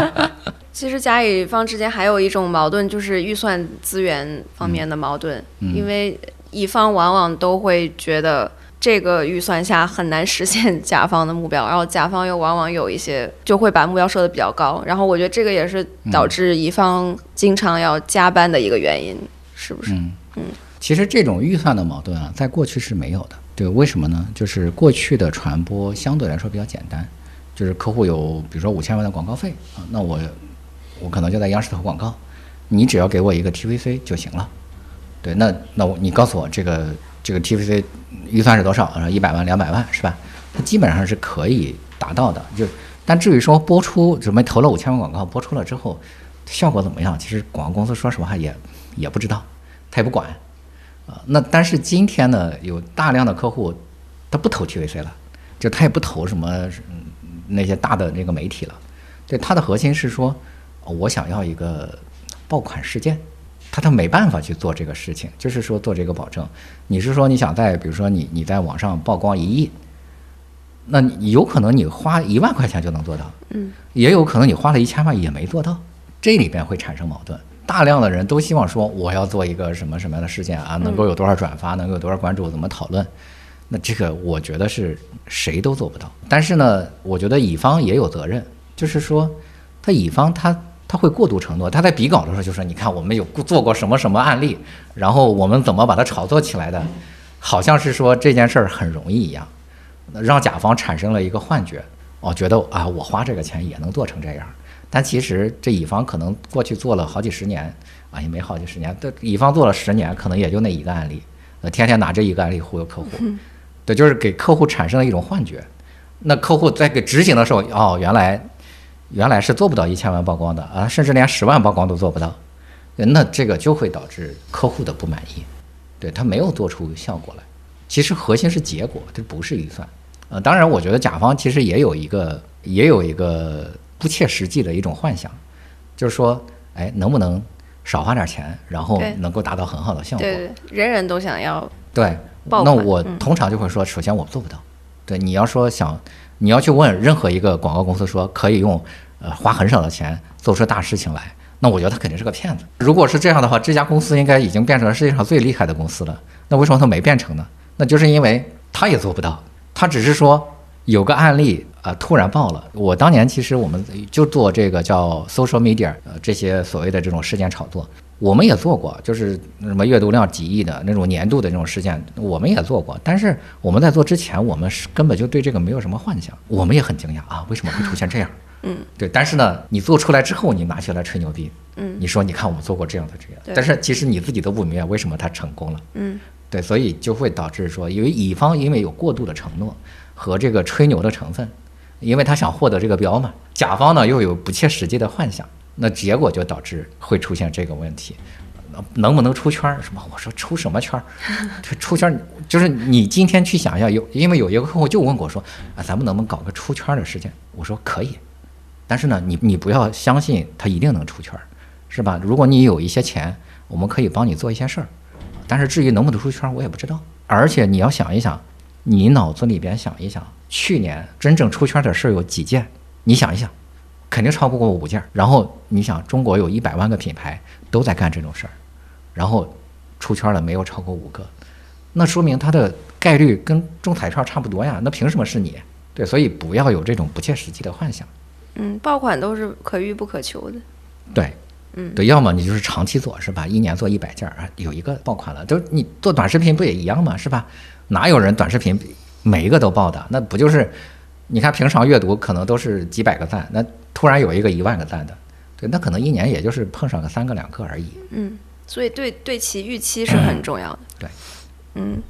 其实甲乙方之间还有一种矛盾，就是预算资源方面的矛盾，嗯因为乙方往往都会觉得这个预算下很难实现甲方的目标，然后甲方又往往有一些就会把目标设的比较高，然后我觉得这个也是导致乙方经常要加班的一个原因，是不是？嗯，其实这种预算的矛盾啊，在过去是没有的。对，为什么呢？就是过去的传播相对来说比较简单，就是客户有比如说五千万的广告费啊，那我我可能就在央视投广告，你只要给我一个 TVC 就行了。对，那那我你告诉我这个这个 TVC 预算是多少啊？一百万、两百万是吧？它基本上是可以达到的。就但至于说播出，准备投了五千万广告，播出了之后效果怎么样？其实广告公司说实话也也不知道，他也不管。啊，那但是今天呢，有大量的客户，他不投 TVC 了，就他也不投什么嗯那些大的那个媒体了，对，他的核心是说，哦我想要一个爆款事件，他他没办法去做这个事情，就是说做这个保证。你是说你想在比如说你你在网上曝光一亿，那有可能你花一万块钱就能做到，嗯，也有可能你花了一千万也没做到，这里边会产生矛盾。大量的人都希望说我要做一个什么什么样的事件啊，能够有多少转发，能够有多少关注，怎么讨论？那这个我觉得是谁都做不到。但是呢，我觉得乙方也有责任，就是说他乙方他他会过度承诺，他在比稿的时候就说，你看我们有做过什么什么案例，然后我们怎么把它炒作起来的，好像是说这件事儿很容易一样，让甲方产生了一个幻觉，哦，觉得啊我花这个钱也能做成这样。但其实这乙方可能过去做了好几十年啊，也没好几十年，这乙方做了十年，可能也就那一个案例，呃，天天拿这一个案例忽悠客户，对，就是给客户产生了一种幻觉。那客户在给执行的时候，哦，原来原来是做不到一千万曝光的啊，甚至连十万曝光都做不到，那这个就会导致客户的不满意，对他没有做出效果来。其实核心是结果，这不是预算。呃，当然，我觉得甲方其实也有一个也有一个不切实际的一种幻想，就是说，哎，能不能少花点钱，然后能够达到很好的效果？对对，人人都想要，对，那我嗯通常就会说，首先我做不到。对，你要说想，你要去问任何一个广告公司说可以用呃花很少的钱做出大事情来，那我觉得他肯定是个骗子。如果是这样的话，这家公司应该已经变成了世界上最厉害的公司了。那为什么他没变成呢？那就是因为他也做不到，他只是说有个案例啊、呃突然爆了。我当年其实我们就做这个叫 social media，呃这些所谓的这种事件炒作，我们也做过，就是什么阅读量几亿的那种年度的这种事件，我们也做过。但是我们在做之前，我们是根本就对这个没有什么幻想，我们也很惊讶啊，为什么会出现这样？嗯，对。但是呢，你做出来之后，你拿起来吹牛逼，嗯你说你看我们做过这样的这样，但是其实你自己都不明白为什么它成功了。嗯对，所以就会导致说，因为乙方因为有过度的承诺和这个吹牛的成分，因为他想获得这个标嘛，甲方呢又有不切实际的幻想，那结果就导致会出现这个问题。能不能出圈儿？什么？我说出什么圈儿？出圈儿就是你今天去想一下，有因为有一个客户就问我说，啊，咱们能不能搞个出圈儿的事情？我说可以，但是呢，你你不要相信他一定能出圈儿，是吧？如果你有一些钱，我们可以帮你做一些事儿，但是至于能不能出圈儿，我也不知道。而且你要想一想，你脑子里边想一想，去年真正出圈的事儿有几件？你想一想，肯定超不过五件。然后你想，中国有一百万个品牌都在干这种事儿，然后出圈了没有超过五个，那说明它的概率跟中彩票差不多呀。那凭什么是你？对，所以不要有这种不切实际的幻想。嗯，爆款都是可遇不可求的。对，嗯，对，要么你就是长期做是吧？一年做一百件儿啊，有一个爆款了，就你做短视频不也一样吗？是吧？哪有人短视频每一个都爆的？那不就是你看平常阅读可能都是几百个赞，那突然有一个一万个赞的，对，那可能一年也就是碰上个三个两个而已。嗯，所以对对其预期是很重要的。对，嗯，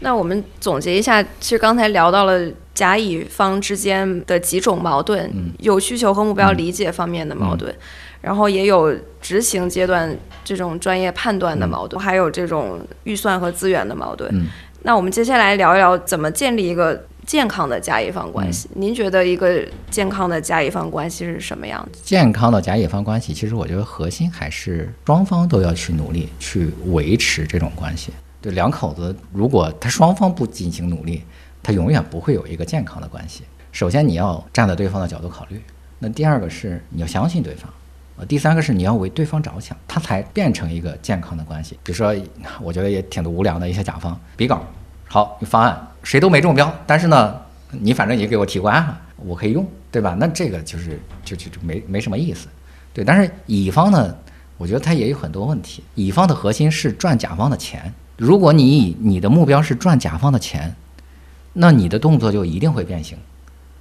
那我们总结一下，其实刚才聊到了甲乙方之间的几种矛盾，嗯有需求和目标理解方面的矛盾，然后也有执行阶段这种专业判断的矛盾，还有这种预算和资源的矛盾。嗯那我们接下来聊一聊怎么建立一个健康的甲乙方关系。您觉得一个健康的甲乙方关系是什么样子？健康的甲乙方关系，其实我觉得核心还是双方都要去努力去维持这种关系。对两口子，如果他双方不进行努力，他永远不会有一个健康的关系。首先你要站在对方的角度考虑，那第二个是你要相信对方，第三个是你要为对方着想，他才变成一个健康的关系。比如说，我觉得也挺无良的一些甲方，比稿，好，方案谁都没中标，但是呢，你反正也给我提过案了，我可以用，对吧？那这个就是就就就没没什么意思，对。但是乙方呢，我觉得他也有很多问题。乙方的核心是赚甲方的钱，如果你以你的目标是赚甲方的钱，那你的动作就一定会变形。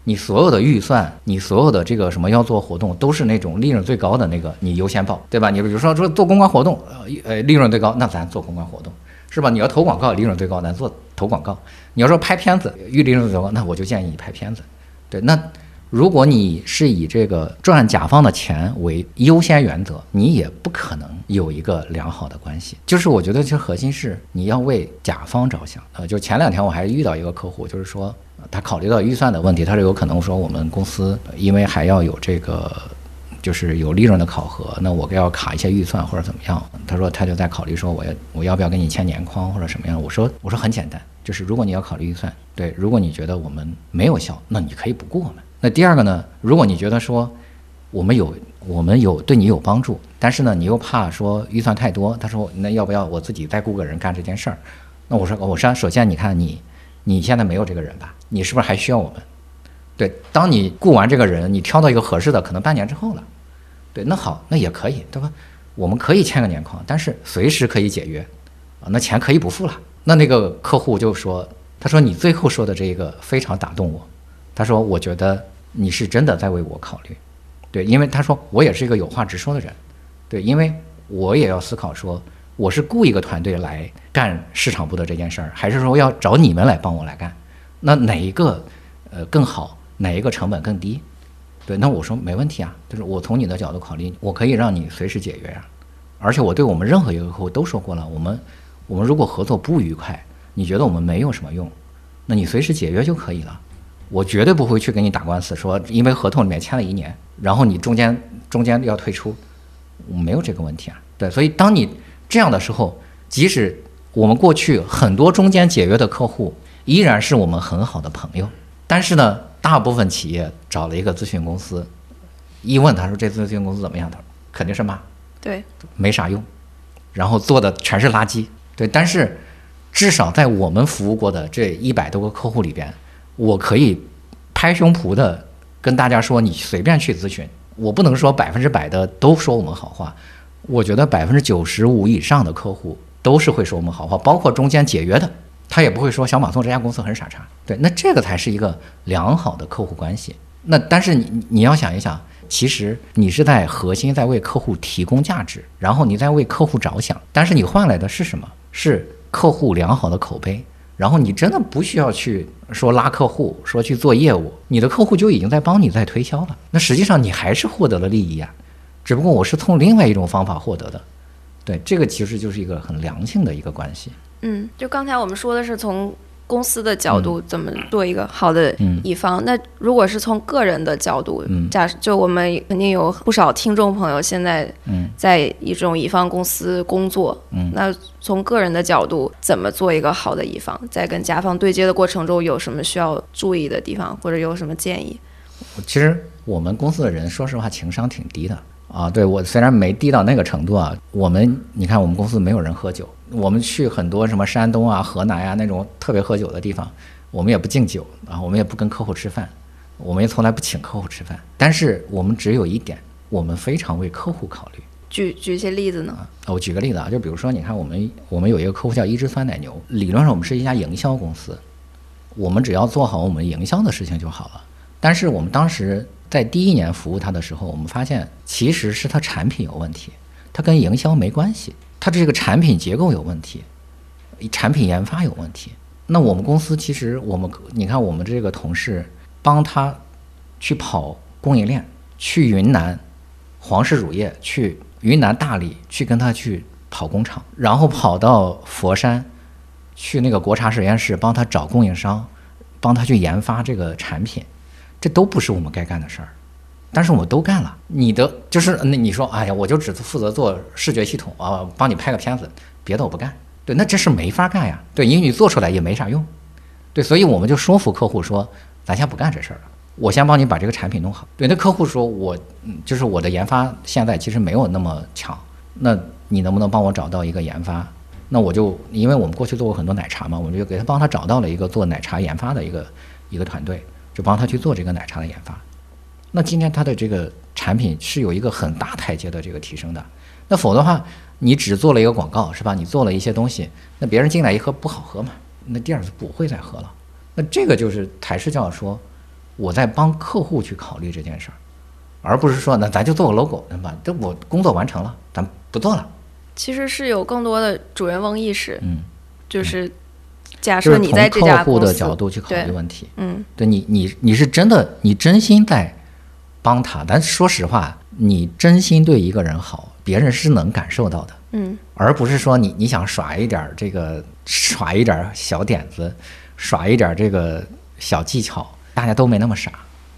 你所有的预算，你所有的这个什么要做活动，都是那种利润最高的那个，你优先报，对吧？你比如说说做公关活动，呃呃，利润最高，那咱做公关活动，是吧？你要投广告，利润最高，咱做投广告。你要说拍片子，预利润最高，那我就建议你拍片子。对，那如果你是以这个赚甲方的钱为优先原则，你也不可能有一个良好的关系。就是我觉得其实核心是你要为甲方着想。呃，就前两天我还遇到一个客户，就是说他考虑到预算的问题，他是有可能说我们公司因为还要有这个。就是有利润的考核，那我要卡一些预算或者怎么样？他说他就在考虑说我要我要不要跟你签年框或者什么样？我说我说很简单，就是如果你要考虑预算，对，如果你觉得我们没有效，那你可以不顾我们。那第二个呢，如果你觉得说我们有我们有对你有帮助，但是呢你又怕说预算太多，他说那要不要我自己再雇个人干这件事儿？那我说我说首先你看你你现在没有这个人吧？你是不是还需要我们？对，当你雇完这个人，你挑到一个合适的，可能半年之后了。对，那好，那也可以，对吧？我们可以签个年框，但是随时可以解约，啊，那钱可以不付了。那那个客户就说，他说你最后说的这个非常打动我，他说我觉得你是真的在为我考虑，对，因为他说我也是一个有话直说的人，对，因为我也要思考说，我是雇一个团队来干市场部的这件事儿，还是说要找你们来帮我来干？那哪一个呃更好？哪一个成本更低？对，那我说没问题啊，就是我从你的角度考虑，我可以让你随时解约啊。而且我对我们任何一个客户都说过了，我们我们如果合作不愉快，你觉得我们没有什么用，那你随时解约就可以了。我绝对不会去跟你打官司，说因为合同里面签了一年，然后你中间中间要退出，没有这个问题啊。对，所以当你这样的时候，即使我们过去很多中间解约的客户，依然是我们很好的朋友。但是呢，大部分企业找了一个咨询公司，一问他说这咨询公司怎么样，他说肯定是骂，对，没啥用，然后做的全是垃圾。对，但是至少在我们服务过的这一百多个客户里边，我可以拍胸脯的跟大家说，你随便去咨询，我不能说百分之百的都说我们好话，我觉得百分之九十五以上的客户都是会说我们好话，包括中间解约的。他也不会说小马送这家公司很傻叉，对，那这个才是一个良好的客户关系。那但是你你要想一想，其实你是在核心在为客户提供价值，然后你在为客户着想，但是你换来的是什么？是客户良好的口碑。然后你真的不需要去说拉客户，说去做业务，你的客户就已经在帮你在推销了。那实际上你还是获得了利益呀，只不过我是从另外一种方法获得的。对，这个其实就是一个很良性的一个关系。嗯，就刚才我们说的是从公司的角度怎么做一个好的乙方？那如果是从个人的角度，假就我们肯定有不少听众朋友现在在一种乙方公司工作，那从个人的角度怎么做一个好的乙方？在跟甲方对接的过程中有什么需要注意的地方，或者有什么建议？其实我们公司的人说实话情商挺低的啊，对我虽然没低到那个程度啊，我们你看我们公司没有人喝酒。我们去很多什么山东啊、河南呀那种特别喝酒的地方，我们也不敬酒啊，我们也不跟客户吃饭，我们也从来不请客户吃饭。但是我们只有一点，我们非常为客户考虑。举举一些例子呢？啊，我举个例子啊，就比如说，你看我们我们有一个客户叫一只酸奶牛，理论上我们是一家营销公司，我们只要做好我们营销的事情就好了。但是我们当时在第一年服务他的时候，我们发现其实是他产品有问题，他跟营销没关系。它这个产品结构有问题，产品研发有问题。那我们公司其实我们，你看我们这个同事帮他去跑供应链，去云南黄氏乳业，去云南大理去跟他去跑工厂，然后跑到佛山去那个国茶实验室帮他找供应商，帮他去研发这个产品，这都不是我们该干的事儿。但是我们都干了，你的就是那你说，哎呀，我就只负责做视觉系统啊，帮你拍个片子，别的我不干。对，那这是没法干呀。对，因为你做出来也没啥用。对，所以我们就说服客户说，咱先不干这事儿了，我先帮你把这个产品弄好。对，那客户说我就是我的研发现在其实没有那么强，那你能不能帮我找到一个研发？那我就因为我们过去做过很多奶茶嘛，我们就给他帮他找到了一个做奶茶研发的一个一个团队，就帮他去做这个奶茶的研发。那今天他的这个产品是有一个很大台阶的这个提升的，那否则的话，你只做了一个广告是吧？你做了一些东西，那别人进来一喝不好喝嘛，那第二次不会再喝了。那这个就是台式教说，我在帮客户去考虑这件事儿，而不是说那咱就做个 logo 对吧？这我工作完成了，咱不做了。其实是有更多的主人翁意识，嗯，就是假设你在这家公司的角度去考虑问题，嗯，对你你你是真的你真心在。帮他，但说实话，你真心对一个人好，别人是能感受到的，嗯，而不是说你你想耍一点这个，耍一点小点子，耍一点这个小技巧，大家都没那么傻，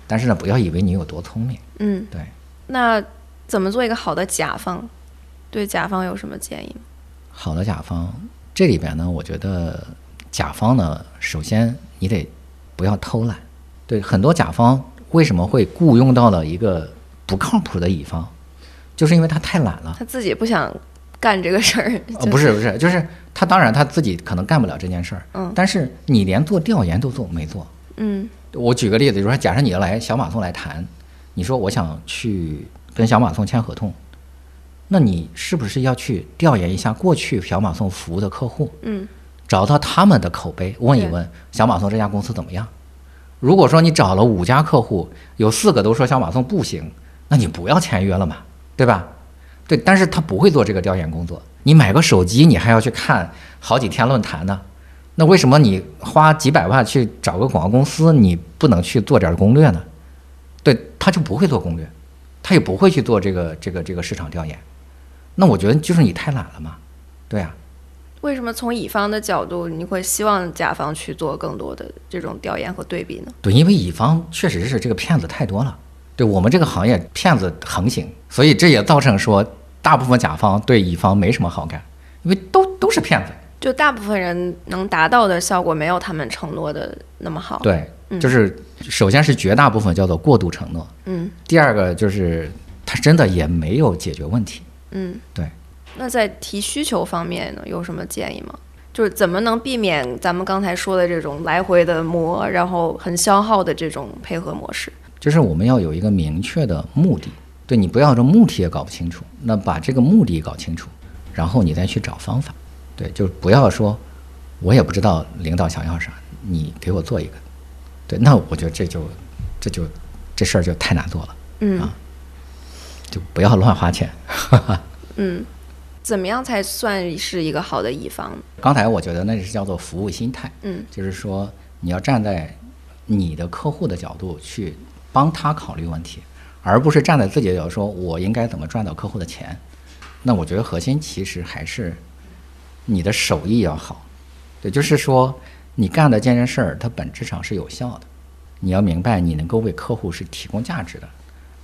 但是呢，不要以为你有多聪明，嗯，对。那怎么做一个好的甲方？对甲方有什么建议吗？好的甲方，这里边呢，我觉得甲方呢，首先你得不要偷懒，对很多甲方。为什么会雇佣到了一个不靠谱的乙方？就是因为他太懒了，他自己不想干这个事儿。哦，不是不是，就是他当然他自己可能干不了这件事儿。嗯。但是你连做调研都做没做？嗯。我举个例子，就是说，假设你要来小马送来谈，你说我想去跟小马送签合同，那你是不是要去调研一下过去小马送服务的客户？嗯。找到他们的口碑，问一问小马送这家公司怎么样？如果说你找了五家客户，有四个都说小马送不行，那你不要签约了嘛，对吧？对，但是他不会做这个调研工作。你买个手机，你还要去看好几天论坛呢，那为什么你花几百万去找个广告公司，你不能去做点攻略呢？对，他就不会做攻略，他也不会去做这个这个这个市场调研。那我觉得就是你太懒了嘛，对啊。为什么从乙方的角度，你会希望甲方去做更多的这种调研和对比呢？对，因为乙方确实是这个骗子太多了，对我们这个行业骗子横行，所以这也造成说大部分甲方对乙方没什么好感，因为都都是骗子。就大部分人能达到的效果没有他们承诺的那么好。对，就是首先是绝大部分叫做过度承诺，嗯。第二个就是他真的也没有解决问题，嗯，对。那在提需求方面呢，有什么建议吗？就是怎么能避免咱们刚才说的这种来回的磨，然后很消耗的这种配合模式？就是我们要有一个明确的目的，对你不要这目的也搞不清楚，那把这个目的搞清楚，然后你再去找方法。对，就是不要说，我也不知道领导想要啥，你给我做一个。对，那我觉得这就这就这事儿就太难做了。嗯啊，就不要乱花钱。嗯。怎么样才算是一个好的乙方？刚才我觉得那是叫做服务心态，嗯，就是说你要站在你的客户的角度去帮他考虑问题，而不是站在自己的角度说我应该怎么赚到客户的钱。那我觉得核心其实还是你的手艺要好，也，就是说你干的这件事儿，它本质上是有效的。你要明白，你能够为客户是提供价值的。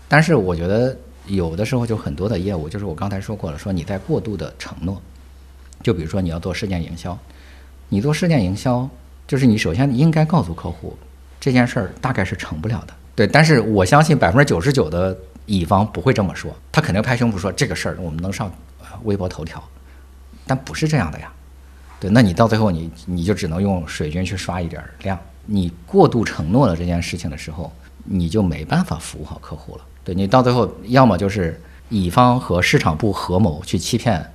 但是我觉得有的时候就很多的业务，就是我刚才说过了，说你在过度的承诺。就比如说你要做事件营销，你做事件营销，就是你首先应该告诉客户这件事儿大概是成不了的。对，但是我相信百分之九十九的乙方不会这么说，他肯定拍胸脯说这个事儿我们能上微博头条，但不是这样的呀。对，那你到最后你你就只能用水军去刷一点量。你过度承诺了这件事情的时候，你就没办法服务好客户了。对你到最后要么就是乙方和市场部合谋去欺骗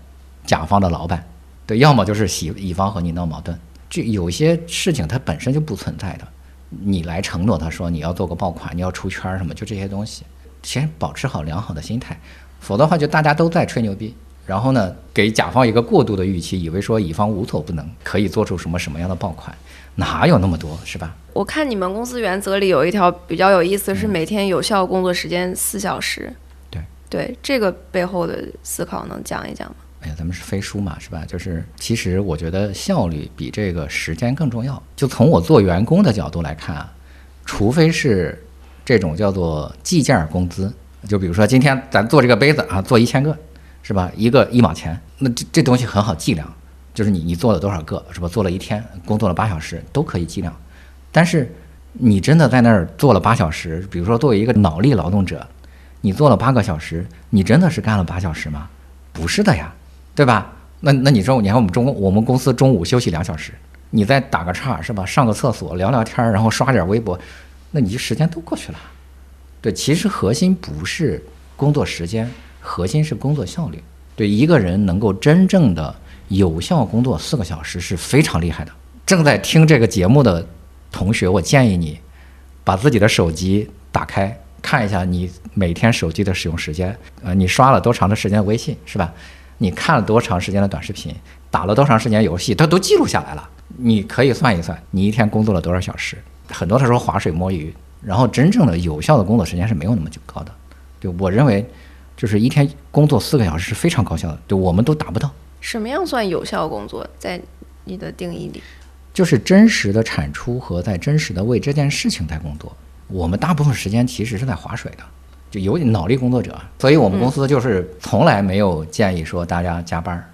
甲方的老板。对，要么就是乙乙方和你闹矛盾，这有些事情它本身就不存在的，你来承诺他说你要做个爆款，你要出圈什么，就这些东西，先保持好良好的心态，否则的话就大家都在吹牛逼，然后呢给甲方一个过度的预期，以为说乙方无所不能，可以做出什么什么样的爆款，哪有那么多是吧？我看你们公司原则里有一条比较有意思，是每天有效工作时间四小时。对对，这个背后的思考能讲一讲吗？哎呀，咱们是飞书嘛，是吧？就是其实我觉得效率比这个时间更重要。就从我做员工的角度来看啊，除非是这种叫做计件工资，就比如说今天咱做这个杯子啊，做一千个，是吧？一个一毛钱，那这这东西很好计量，就是你你做了多少个，是吧？做了一天，工作了八小时，都可以计量。但是你真的在那儿做了八小时，比如说作为一个脑力劳动者，你做了八个小时，你真的是干了八小时吗？不是的呀。对吧？那那你说，你看我们中我们公司中午休息两小时，你再打个岔是吧？上个厕所聊聊天儿，然后刷点微博，那你时间都过去了。对，其实核心不是工作时间，核心是工作效率。对，一个人能够真正的有效工作四个小时是非常厉害的。正在听这个节目的同学，我建议你把自己的手机打开看一下你每天手机的使用时间，呃，你刷了多长的时间微信是吧？你看了多长时间的短视频，打了多长时间游戏，它都记录下来了。你可以算一算，你一天工作了多少小时。很多他说划水摸鱼，然后真正的有效的工作时间是没有那么久高的。对我认为，就是一天工作四个小时是非常高效的。对我们都达不到。什么样算有效工作？在你的定义里，就是真实的产出和在真实的为这件事情在工作。我们大部分时间其实是在划水的。就有脑力工作者，所以我们公司就是从来没有建议说大家加班儿，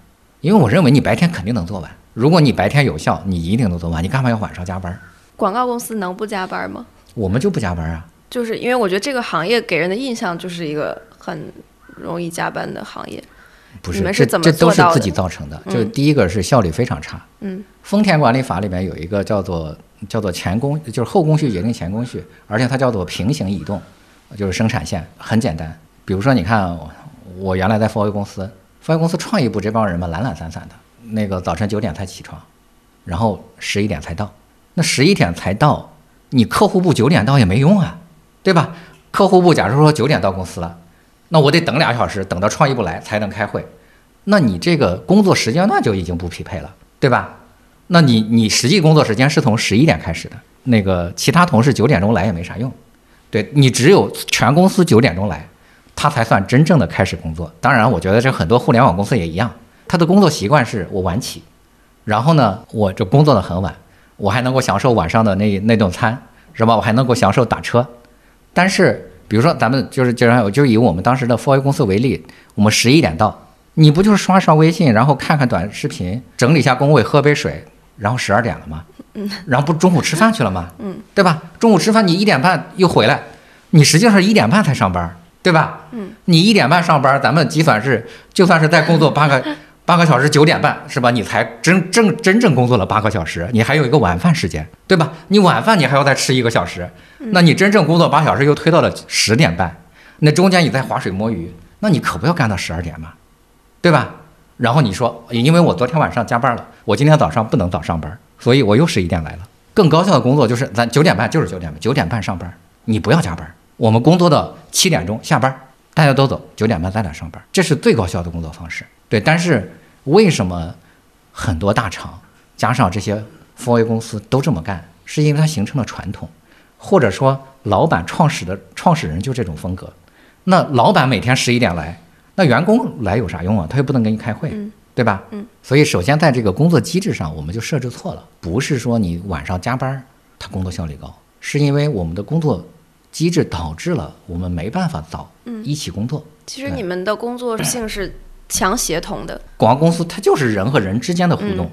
因为我认为你白天肯定能做完。如果你白天有效，你一定能做完。你干嘛要晚上加班？广告公司能不加班吗？我们就不加班啊。就是因为我觉得这个行业给人的印象就是一个很容易加班的行业。不是，你们是怎么这都是自己造成的。就第一个是效率非常差。嗯，丰田管理法里面有一个叫做叫做前工，就是后工序决定前工序，而且它叫做平行移动，就是生产线很简单。比如说，你看我我原来在富威公司，富威公司创意部这帮人嘛，懒懒散散的，那个早晨九点才起床，然后十一点才到。那十一点才到，你客户部九点到也没用啊，对吧？客户部假如说九点到公司了，那我得等俩小时，等到创意部来才能开会。那你这个工作时间段就已经不匹配了，对吧？那你你实际工作时间是从十一点开始的，那个其他同事九点钟来也没啥用，对你只有全公司九点钟来，他才算真正的开始工作。当然，我觉得这很多互联网公司也一样，他的工作习惯是我晚起，然后呢，我就工作的很晚，我还能够享受晚上的那那顿餐，是吧？我还能够享受打车。但是，比如说咱们就是就让就以我们当时的 f o r 公司为例，我们十一点到。你不就是刷刷微信，然后看看短视频，整理一下工位，喝杯水，然后十二点了吗？嗯，然后不中午吃饭去了吗？嗯，对吧？中午吃饭，你一点半又回来，你实际上是一点半才上班，对吧？嗯，你一点半上班，咱们计算是就算是在工作八个八个小时，九点半是吧？你才真正真正工作了八个小时，你还有一个晚饭时间，对吧？你晚饭你还要再吃一个小时，那你真正工作八小时又推到了十点半，那中间你在划水摸鱼，那你可不要干到十二点嘛？对吧？然后你说，因为我昨天晚上加班了，我今天早上不能早上班，所以我又十一点来了。更高效的工作就是咱九点半就是九点半，九点半上班，你不要加班。我们工作到七点钟下班，大家都走，九点半咱俩上班，这是最高效的工作方式。对，但是为什么很多大厂加上这些富威公司都这么干？是因为它形成了传统，或者说老板创始的创始人就这种风格。那老板每天十一点来。那员工来有啥用啊？他又不能给你开会，对吧？嗯。所以首先在这个工作机制上，我们就设置错了，不是说你晚上加班，他工作效率高，是因为我们的工作机制导致了我们没办法早一起工作。其实你们的工作性是强协同的，广告公司它就是人和人之间的互动。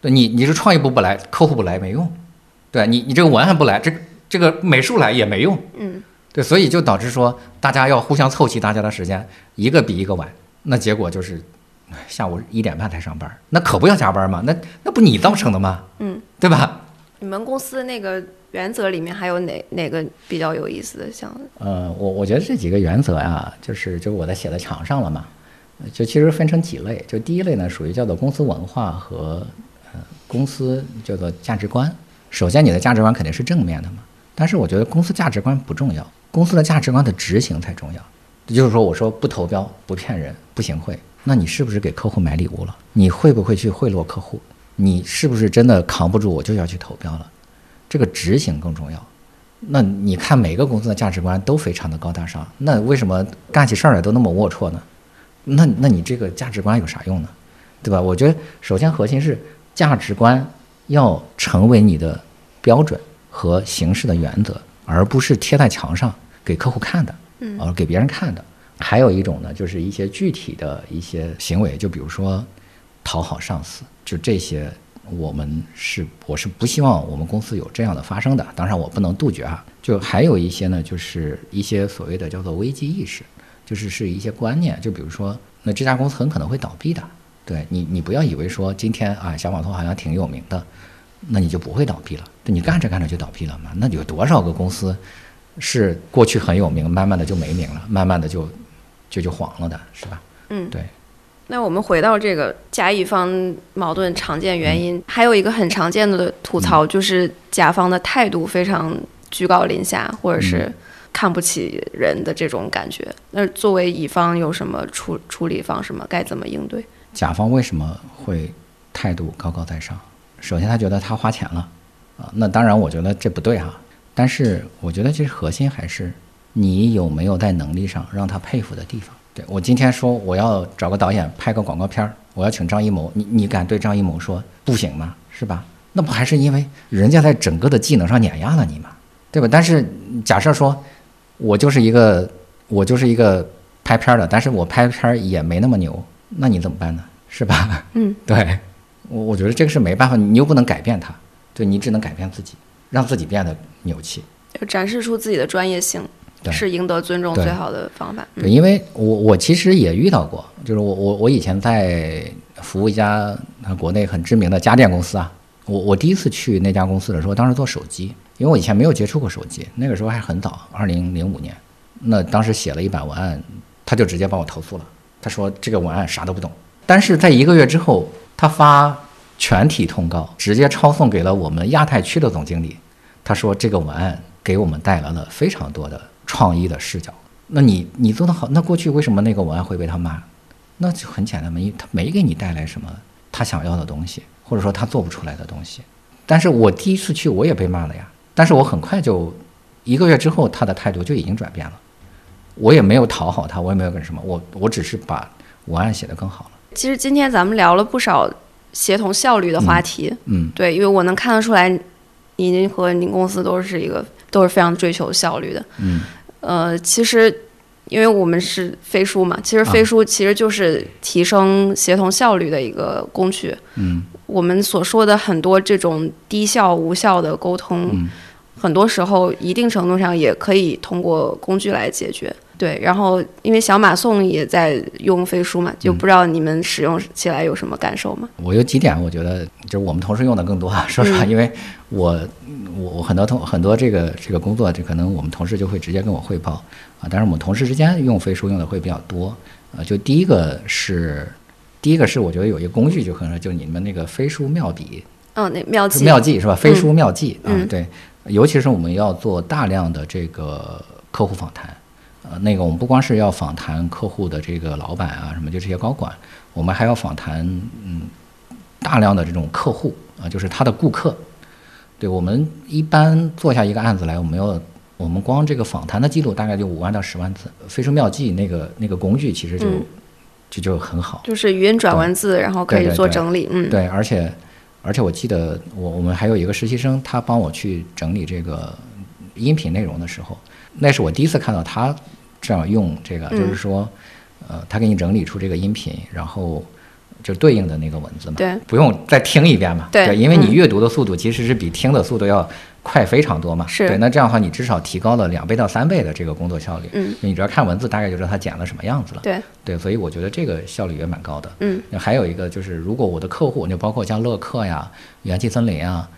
对你，你是创意部不来，客户不来没用。对你，你这个文案不来，这这个美术来也没用。嗯。对，所以就导致说大家要互相凑齐大家的时间，一个比一个晚，那结果就是下午一点半才上班，那可不要加班吗？那那不你造成的吗？嗯，对吧？你们公司那个原则里面还有哪哪个比较有意思的？像呃，我我觉得这几个原则呀，就是就是我在写在墙上了嘛，就其实分成几类，就第一类呢属于叫做公司文化和呃公司叫做价值观。首先你的价值观肯定是正面的嘛，但是我觉得公司价值观不重要。公司的价值观的执行才重要，也就是说，我说不投标、不骗人、不行贿，那你是不是给客户买礼物了？你会不会去贿赂客户？你是不是真的扛不住，我就要去投标了？这个执行更重要。那你看每个公司的价值观都非常的高大上，那为什么干起事儿来都那么龌龊呢？那那你这个价值观有啥用呢？对吧？我觉得首先核心是价值观要成为你的标准和行事的原则。而不是贴在墙上给客户看的，嗯，而给别人看的。还有一种呢，就是一些具体的一些行为，就比如说讨好上司，就这些，我们是我是不希望我们公司有这样的发生的。当然，我不能杜绝啊。就还有一些呢，就是一些所谓的叫做危机意识，就是是一些观念。就比如说，那这家公司很可能会倒闭的，对你，你不要以为说今天啊，小网通好像挺有名的。那你就不会倒闭了，你干着干着就倒闭了嘛？那有多少个公司是过去很有名，慢慢的就没名了，慢慢的就就就黄了的，是吧？嗯，对。那我们回到这个甲乙方矛盾常见原因，还有一个很常见的吐槽就是甲方的态度非常居高临下，或者是看不起人的这种感觉。那作为乙方有什么处处理方式吗？该怎么应对？甲方为什么会态度高高在上？首先，他觉得他花钱了，啊，那当然，我觉得这不对哈。但是，我觉得其实核心还是你有没有在能力上让他佩服的地方。对我今天说我要找个导演拍个广告片儿，我要请张艺谋，你你敢对张艺谋说不行吗？是吧？那不还是因为人家在整个的技能上碾压了你吗？对吧？但是假设说，我就是一个我就是一个拍片儿的，但是我拍片儿也没那么牛，那你怎么办呢？是吧？嗯，对。我我觉得这个是没办法，你又不能改变它，对你只能改变自己，让自己变得牛气，展示出自己的专业性，是赢得尊重最好的方法。对，因为我我其实也遇到过，就是我我我以前在服务一家国内很知名的家电公司啊，我我第一次去那家公司的时候，当时做手机，因为我以前没有接触过手机，那个时候还很早，二零零五年，那当时写了一版文案，他就直接帮我投诉了，他说这个文案啥都不懂，但是在一个月之后。他发全体通告，直接抄送给了我们亚太区的总经理。他说这个文案给我们带来了非常多的创意的视角。那你你做得好，那过去为什么那个文案会被他骂？那就很简单嘛，因为他没给你带来什么他想要的东西，或者说他做不出来的东西。但是我第一次去我也被骂了呀，但是我很快就一个月之后他的态度就已经转变了。我也没有讨好他，我也没有干什么，我我只是把文案写得更好了。其实今天咱们聊了不少协同效率的话题，嗯，对，因为我能看得出来，您和您公司都是一个都是非常追求效率的，嗯，呃，其实因为我们是飞书嘛，其实飞书其实就是提升协同效率的一个工具，嗯，我们所说的很多这种低效无效的沟通，很多时候一定程度上也可以通过工具来解决。对，然后因为小马送也在用飞书嘛，就不知道你们使用起来有什么感受吗？我有几点，我觉得就是我们同事用的更多。说实话，因为我我我很多同很多这个这个工作，这可能我们同事就会直接跟我汇报啊。但是我们同事之间用飞书用的会比较多啊。就第一个是第一个是我觉得有一个工具就可能就你们那个飞书妙笔，嗯，那妙计妙计是吧？飞书妙记啊，对，尤其是我们要做大量的这个客户访谈。呃，那个我们不光是要访谈客户的这个老板啊，什么就这些高管，我们还要访谈嗯大量的这种客户啊，就是他的顾客。对我们一般做下一个案子来，我们要我们光这个访谈的记录大概就五万到十万字。飞书妙记那个那个工具其实就就就很好。就是语音转文字，然后可以做整理。嗯，对，而且而且我记得我我们还有一个实习生，他帮我去整理这个音频内容的时候，那是我第一次看到他这样用这个，就是说，呃，他给你整理出这个音频，然后。就对应的那个文字嘛，对，不用再听一遍嘛，对，因为你阅读的速度其实是比听的速度要快非常多嘛，是，对，那这样的话你至少提高了两倍到三倍的这个工作效率，嗯，你只要看文字大概就知道它剪了什么样子了，对，对，所以我觉得这个效率也蛮高的，嗯，还有一个就是如果我的客户就包括像乐客呀、元气森林啊，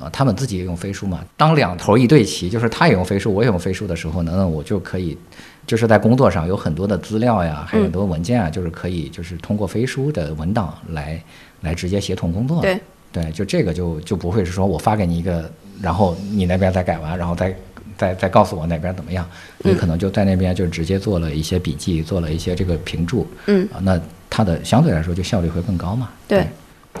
呃，他们自己也用飞书嘛，当两头一对齐，就是他也用飞书，我也用飞书的时候呢，那我就可以。就是在工作上有很多的资料呀，还有很多文件啊，就是可以就是通过飞书的文档来来直接协同工作。对对，就这个就就不会是说我发给你一个，然后你那边再改完，然后再再再告诉我哪边怎么样，你可能就在那边就直接做了一些笔记，做了一些这个评注。嗯啊，那它的相对来说就效率会更高嘛。对，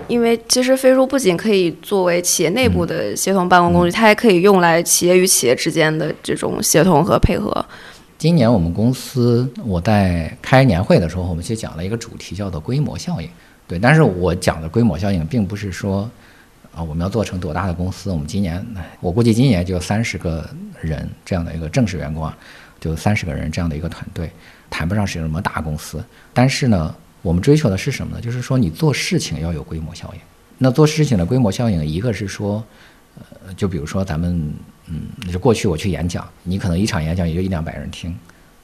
因为其实飞书不仅可以作为企业内部的协同办公工具，它还可以用来企业与企业之间的这种协同和配合。今年我们公司，我在开年会的时候，我们其实讲了一个主题，叫做规模效应。对，但是我讲的规模效应，并不是说啊，我们要做成多大的公司。我们今年，我估计今年就三十个人这样的一个正式员工啊，就三十个人这样的一个团队，谈不上是什么大公司。但是呢，我们追求的是什么呢？就是说你做事情要有规模效应。那做事情的规模效应，一个是说，呃，就比如说咱们。嗯，就过去我去演讲，你可能一场演讲也就一两百人听，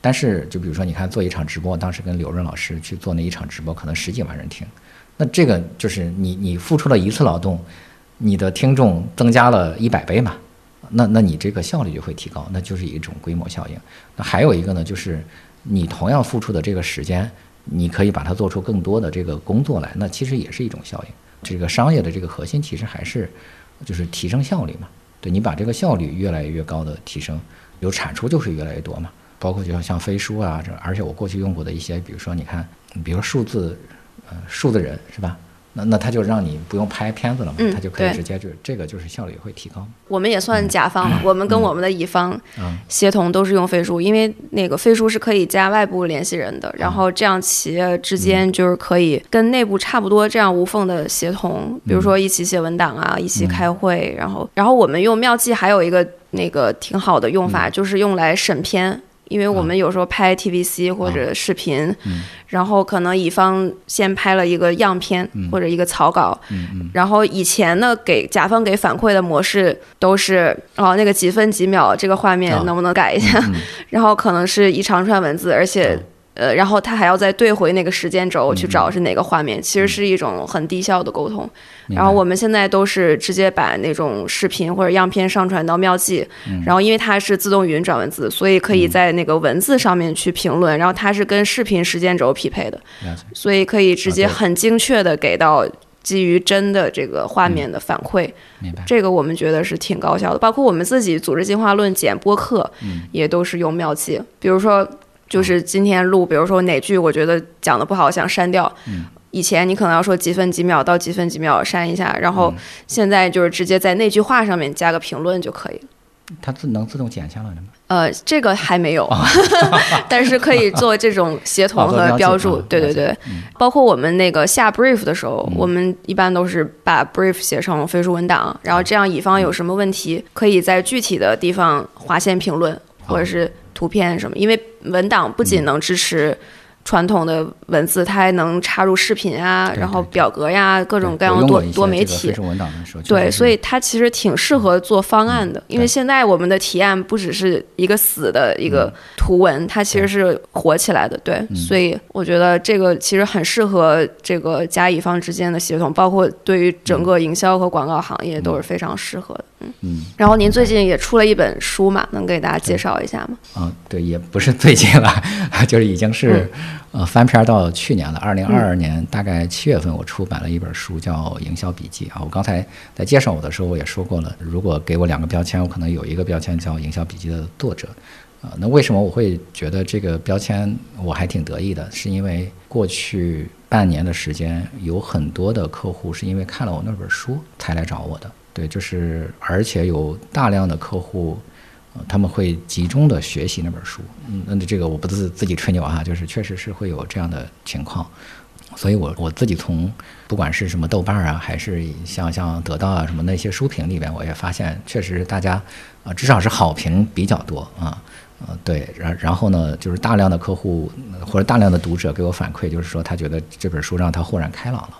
但是就比如说你看做一场直播，当时跟刘润老师去做那一场直播，可能十几万人听，那这个就是你你付出了一次劳动，你的听众增加了一百倍嘛，那那你这个效率就会提高，那就是一种规模效应。那还有一个呢，就是你同样付出的这个时间，你可以把它做出更多的这个工作来，那其实也是一种效应。这个商业的这个核心其实还是就是提升效率嘛。对你把这个效率越来越高的提升，有产出就会越来越多嘛。包括就像像飞书啊，这而且我过去用过的一些，比如说你看，比如说数字，呃，数字人是吧？那那他就让你不用拍片子了嘛，他就可以直接就这个就是效率会提高。我们也算甲方了，我们跟我们的乙方协同都是用飞书，因为那个飞书是可以加外部联系人的，然后这样企业之间就是可以跟内部差不多这样无缝的协同，比如说一起写文档啊，一起开会，然后然后我们用妙计还有一个那个挺好的用法，就是用来审片。因为我们有时候拍 TVC 或者视频，然后可能乙方先拍了一个样片或者一个草稿，然后以前呢给甲方给反馈的模式都是哦那个几分几秒这个画面能不能改一下，然后可能是一长串文字，而且。呃，然后他还要再对回那个时间轴去找是哪个画面，其实是一种很低效的沟通。然后我们现在都是直接把那种视频或者样片上传到妙计，然后因为它是自动语音转文字，所以可以在那个文字上面去评论，然后它是跟视频时间轴匹配的，所以可以直接很精确的给到基于真的这个画面的反馈。这个我们觉得是挺高效的。包括我们自己组织进化论剪播客，也都是用妙计，比如说。就是今天录，比如说哪句我觉得讲的不好，想删掉。以前你可能要说几分几秒到几分几秒删一下，然后现在就是直接在那句话上面加个评论就可以了。它自能自动剪下来的吗？呃，这个还没有，但是可以做这种协同和标注。对对对，包括我们那个下 brief 的时候，我们一般都是把 brief 写成飞书文档，然后这样乙方有什么问题，可以在具体的地方划线评论，或者是。图片什么？因为文档不仅能支持。传统的文字，它还能插入视频啊，然后表格呀，各种各样的多多媒体。对，所以它其实挺适合做方案的。因为现在我们的提案不只是一个死的一个图文，它其实是活起来的。对，所以我觉得这个其实很适合这个甲乙方之间的协同，包括对于整个营销和广告行业都是非常适合的。嗯嗯。然后您最近也出了一本书嘛，能给大家介绍一下吗？啊，对，也不是最近了，就是已经是。呃，翻篇到去年了，二零二二年大概七月份，我出版了一本书，叫《营销笔记》啊。我刚才在介绍我的时候，我也说过了，如果给我两个标签，我可能有一个标签叫《营销笔记》的作者。啊，那为什么我会觉得这个标签我还挺得意的？是因为过去半年的时间，有很多的客户是因为看了我那本书才来找我的。对，就是而且有大量的客户。呃他们会集中的学习那本书。嗯，那这个我不自自己吹牛啊，就是确实是会有这样的情况。所以我我自己从不管是什么豆瓣啊，还是像像得到啊什么那些书评里边，我也发现确实大家啊至少是好评比较多啊。呃，对，然然后呢，就是大量的客户或者大量的读者给我反馈，就是说他觉得这本书让他豁然开朗了。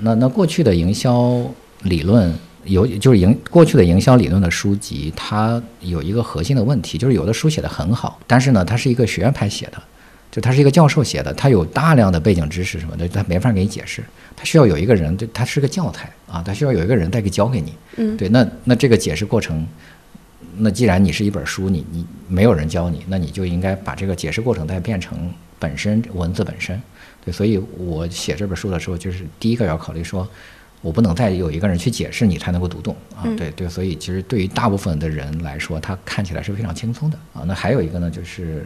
那那过去的营销理论有，就是营过去的营销理论的书籍，它有一个核心的问题，就是有的书写的很好，但是呢，它是一个学院派写的，就它是一个教授写的，它有大量的背景知识什么的，他没法给你解释，他需要有一个人，就他是个教材啊，他需要有一个人再给教给你。嗯，对，那那这个解释过程。那既然你是一本书，你你没有人教你，那你就应该把这个解释过程再变成本身文字本身。对，所以我写这本书的时候，就是第一个要考虑说。我不能再有一个人去解释你才能够读懂啊，对对，所以其实对于大部分的人来说，他看起来是非常轻松的啊。那还有一个呢，就是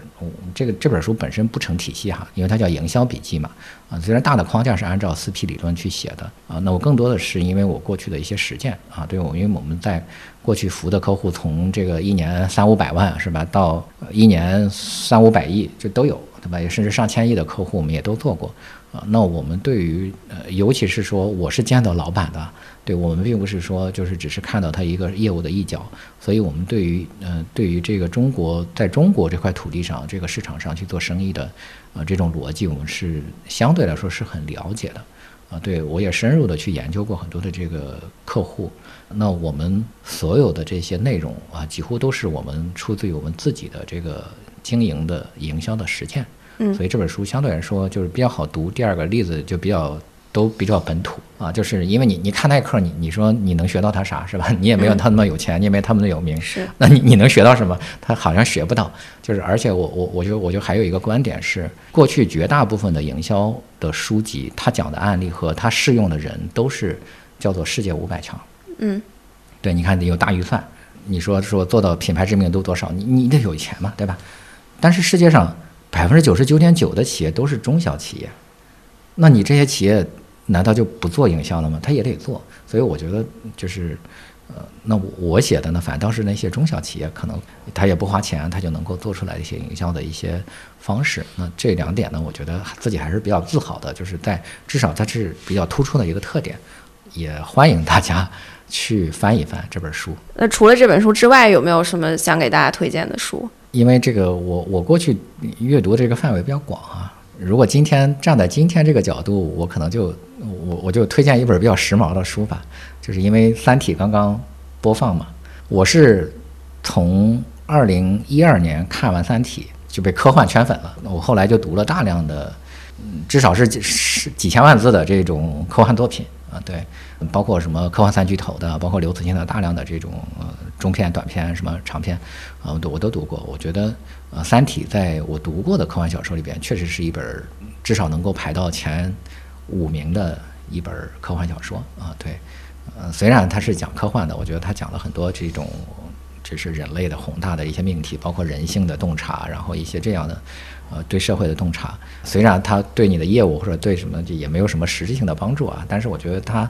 这个这本书本身不成体系哈，因为它叫营销笔记嘛啊。虽然大的框架是按照四 P 理论去写的啊，那我更多的是因为我过去的一些实践啊，对我因为我们在过去服务的客户从这个一年三五百万是吧，到一年三五百亿这都有对吧？也甚至上千亿的客户我们也都做过。啊，那我们对于呃，尤其是说我是见到老板的，对我们并不是说就是只是看到他一个业务的一角，所以我们对于呃，对于这个中国在中国这块土地上这个市场上去做生意的，呃，这种逻辑我们是相对来说是很了解的，啊，对我也深入的去研究过很多的这个客户，那我们所有的这些内容啊，几乎都是我们出自于我们自己的这个经营的营销的实践。所以这本书相对来说就是比较好读。第二个例子就比较都比较本土啊，就是因为你你看耐克，你你说你能学到他啥是吧？你也没有他那么有钱，你也没他们那么有名，是。那你你能学到什么？他好像学不到。就是而且我我我觉得我就还有一个观点是，过去绝大部分的营销的书籍，他讲的案例和他适用的人都是叫做世界五百强。嗯，对，你看你有大预算，你说说做到品牌知名度多少？你你得有钱嘛，对吧？但是世界上。百分之九十九点九的企业都是中小企业，那你这些企业难道就不做营销了吗？他也得做，所以我觉得就是，呃，那我写的呢，反倒是那些中小企业，可能他也不花钱，他就能够做出来一些营销的一些方式。那这两点呢，我觉得自己还是比较自豪的，就是在至少它是比较突出的一个特点，也欢迎大家去翻一翻这本书。那除了这本书之外，有没有什么想给大家推荐的书？因为这个，我我过去阅读这个范围比较广啊。如果今天站在今天这个角度，我可能就我我就推荐一本比较时髦的书吧。就是因为《三体》刚刚播放嘛，我是从二零一二年看完《三体》就被科幻圈粉了。我后来就读了大量的，至少是是几千万字的这种科幻作品啊，对。包括什么科幻三巨头的，包括刘慈欣的大量的这种呃中篇、短篇、什么长篇，啊，我都我都读过。我觉得呃《三体》在我读过的科幻小说里边，确实是一本至少能够排到前五名的一本科幻小说啊。对，呃，虽然它是讲科幻的，我觉得它讲了很多这种这是人类的宏大的一些命题，包括人性的洞察，然后一些这样的呃对社会的洞察。虽然它对你的业务或者对什么就也没有什么实质性的帮助啊，但是我觉得它。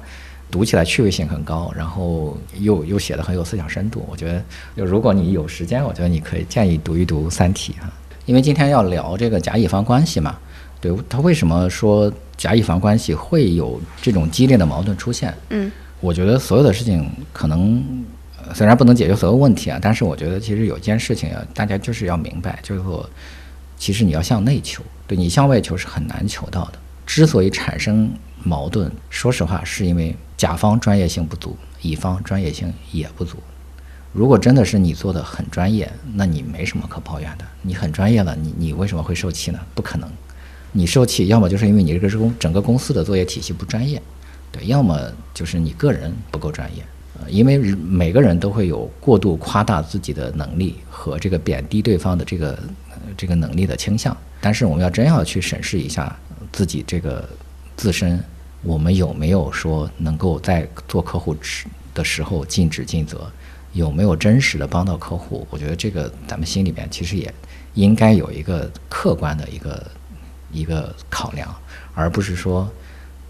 读起来趣味性很高，然后又又写的很有思想深度。我觉得，就如果你有时间，我觉得你可以建议读一读《三体》啊。因为今天要聊这个甲乙方关系嘛，对他为什么说甲乙方关系会有这种激烈的矛盾出现？嗯，我觉得所有的事情可能虽然不能解决所有问题啊，但是我觉得其实有一件事情啊，大家就是要明白，就是说，其实你要向内求，对你向外求是很难求到的。之所以产生矛盾，说实话，是因为甲方专业性不足，乙方专业性也不足。如果真的是你做的很专业，那你没什么可抱怨的。你很专业了，你你为什么会受气呢？不可能，你受气，要么就是因为你这个公整个公司的作业体系不专业，对，要么就是你个人不够专业。呃，因为每个人都会有过度夸大自己的能力和这个贬低对方的这个这个能力的倾向。但是我们要真要去审视一下自己这个自身。我们有没有说能够在做客户时的时候尽职尽责？有没有真实的帮到客户？我觉得这个咱们心里面其实也应该有一个客观的一个一个考量，而不是说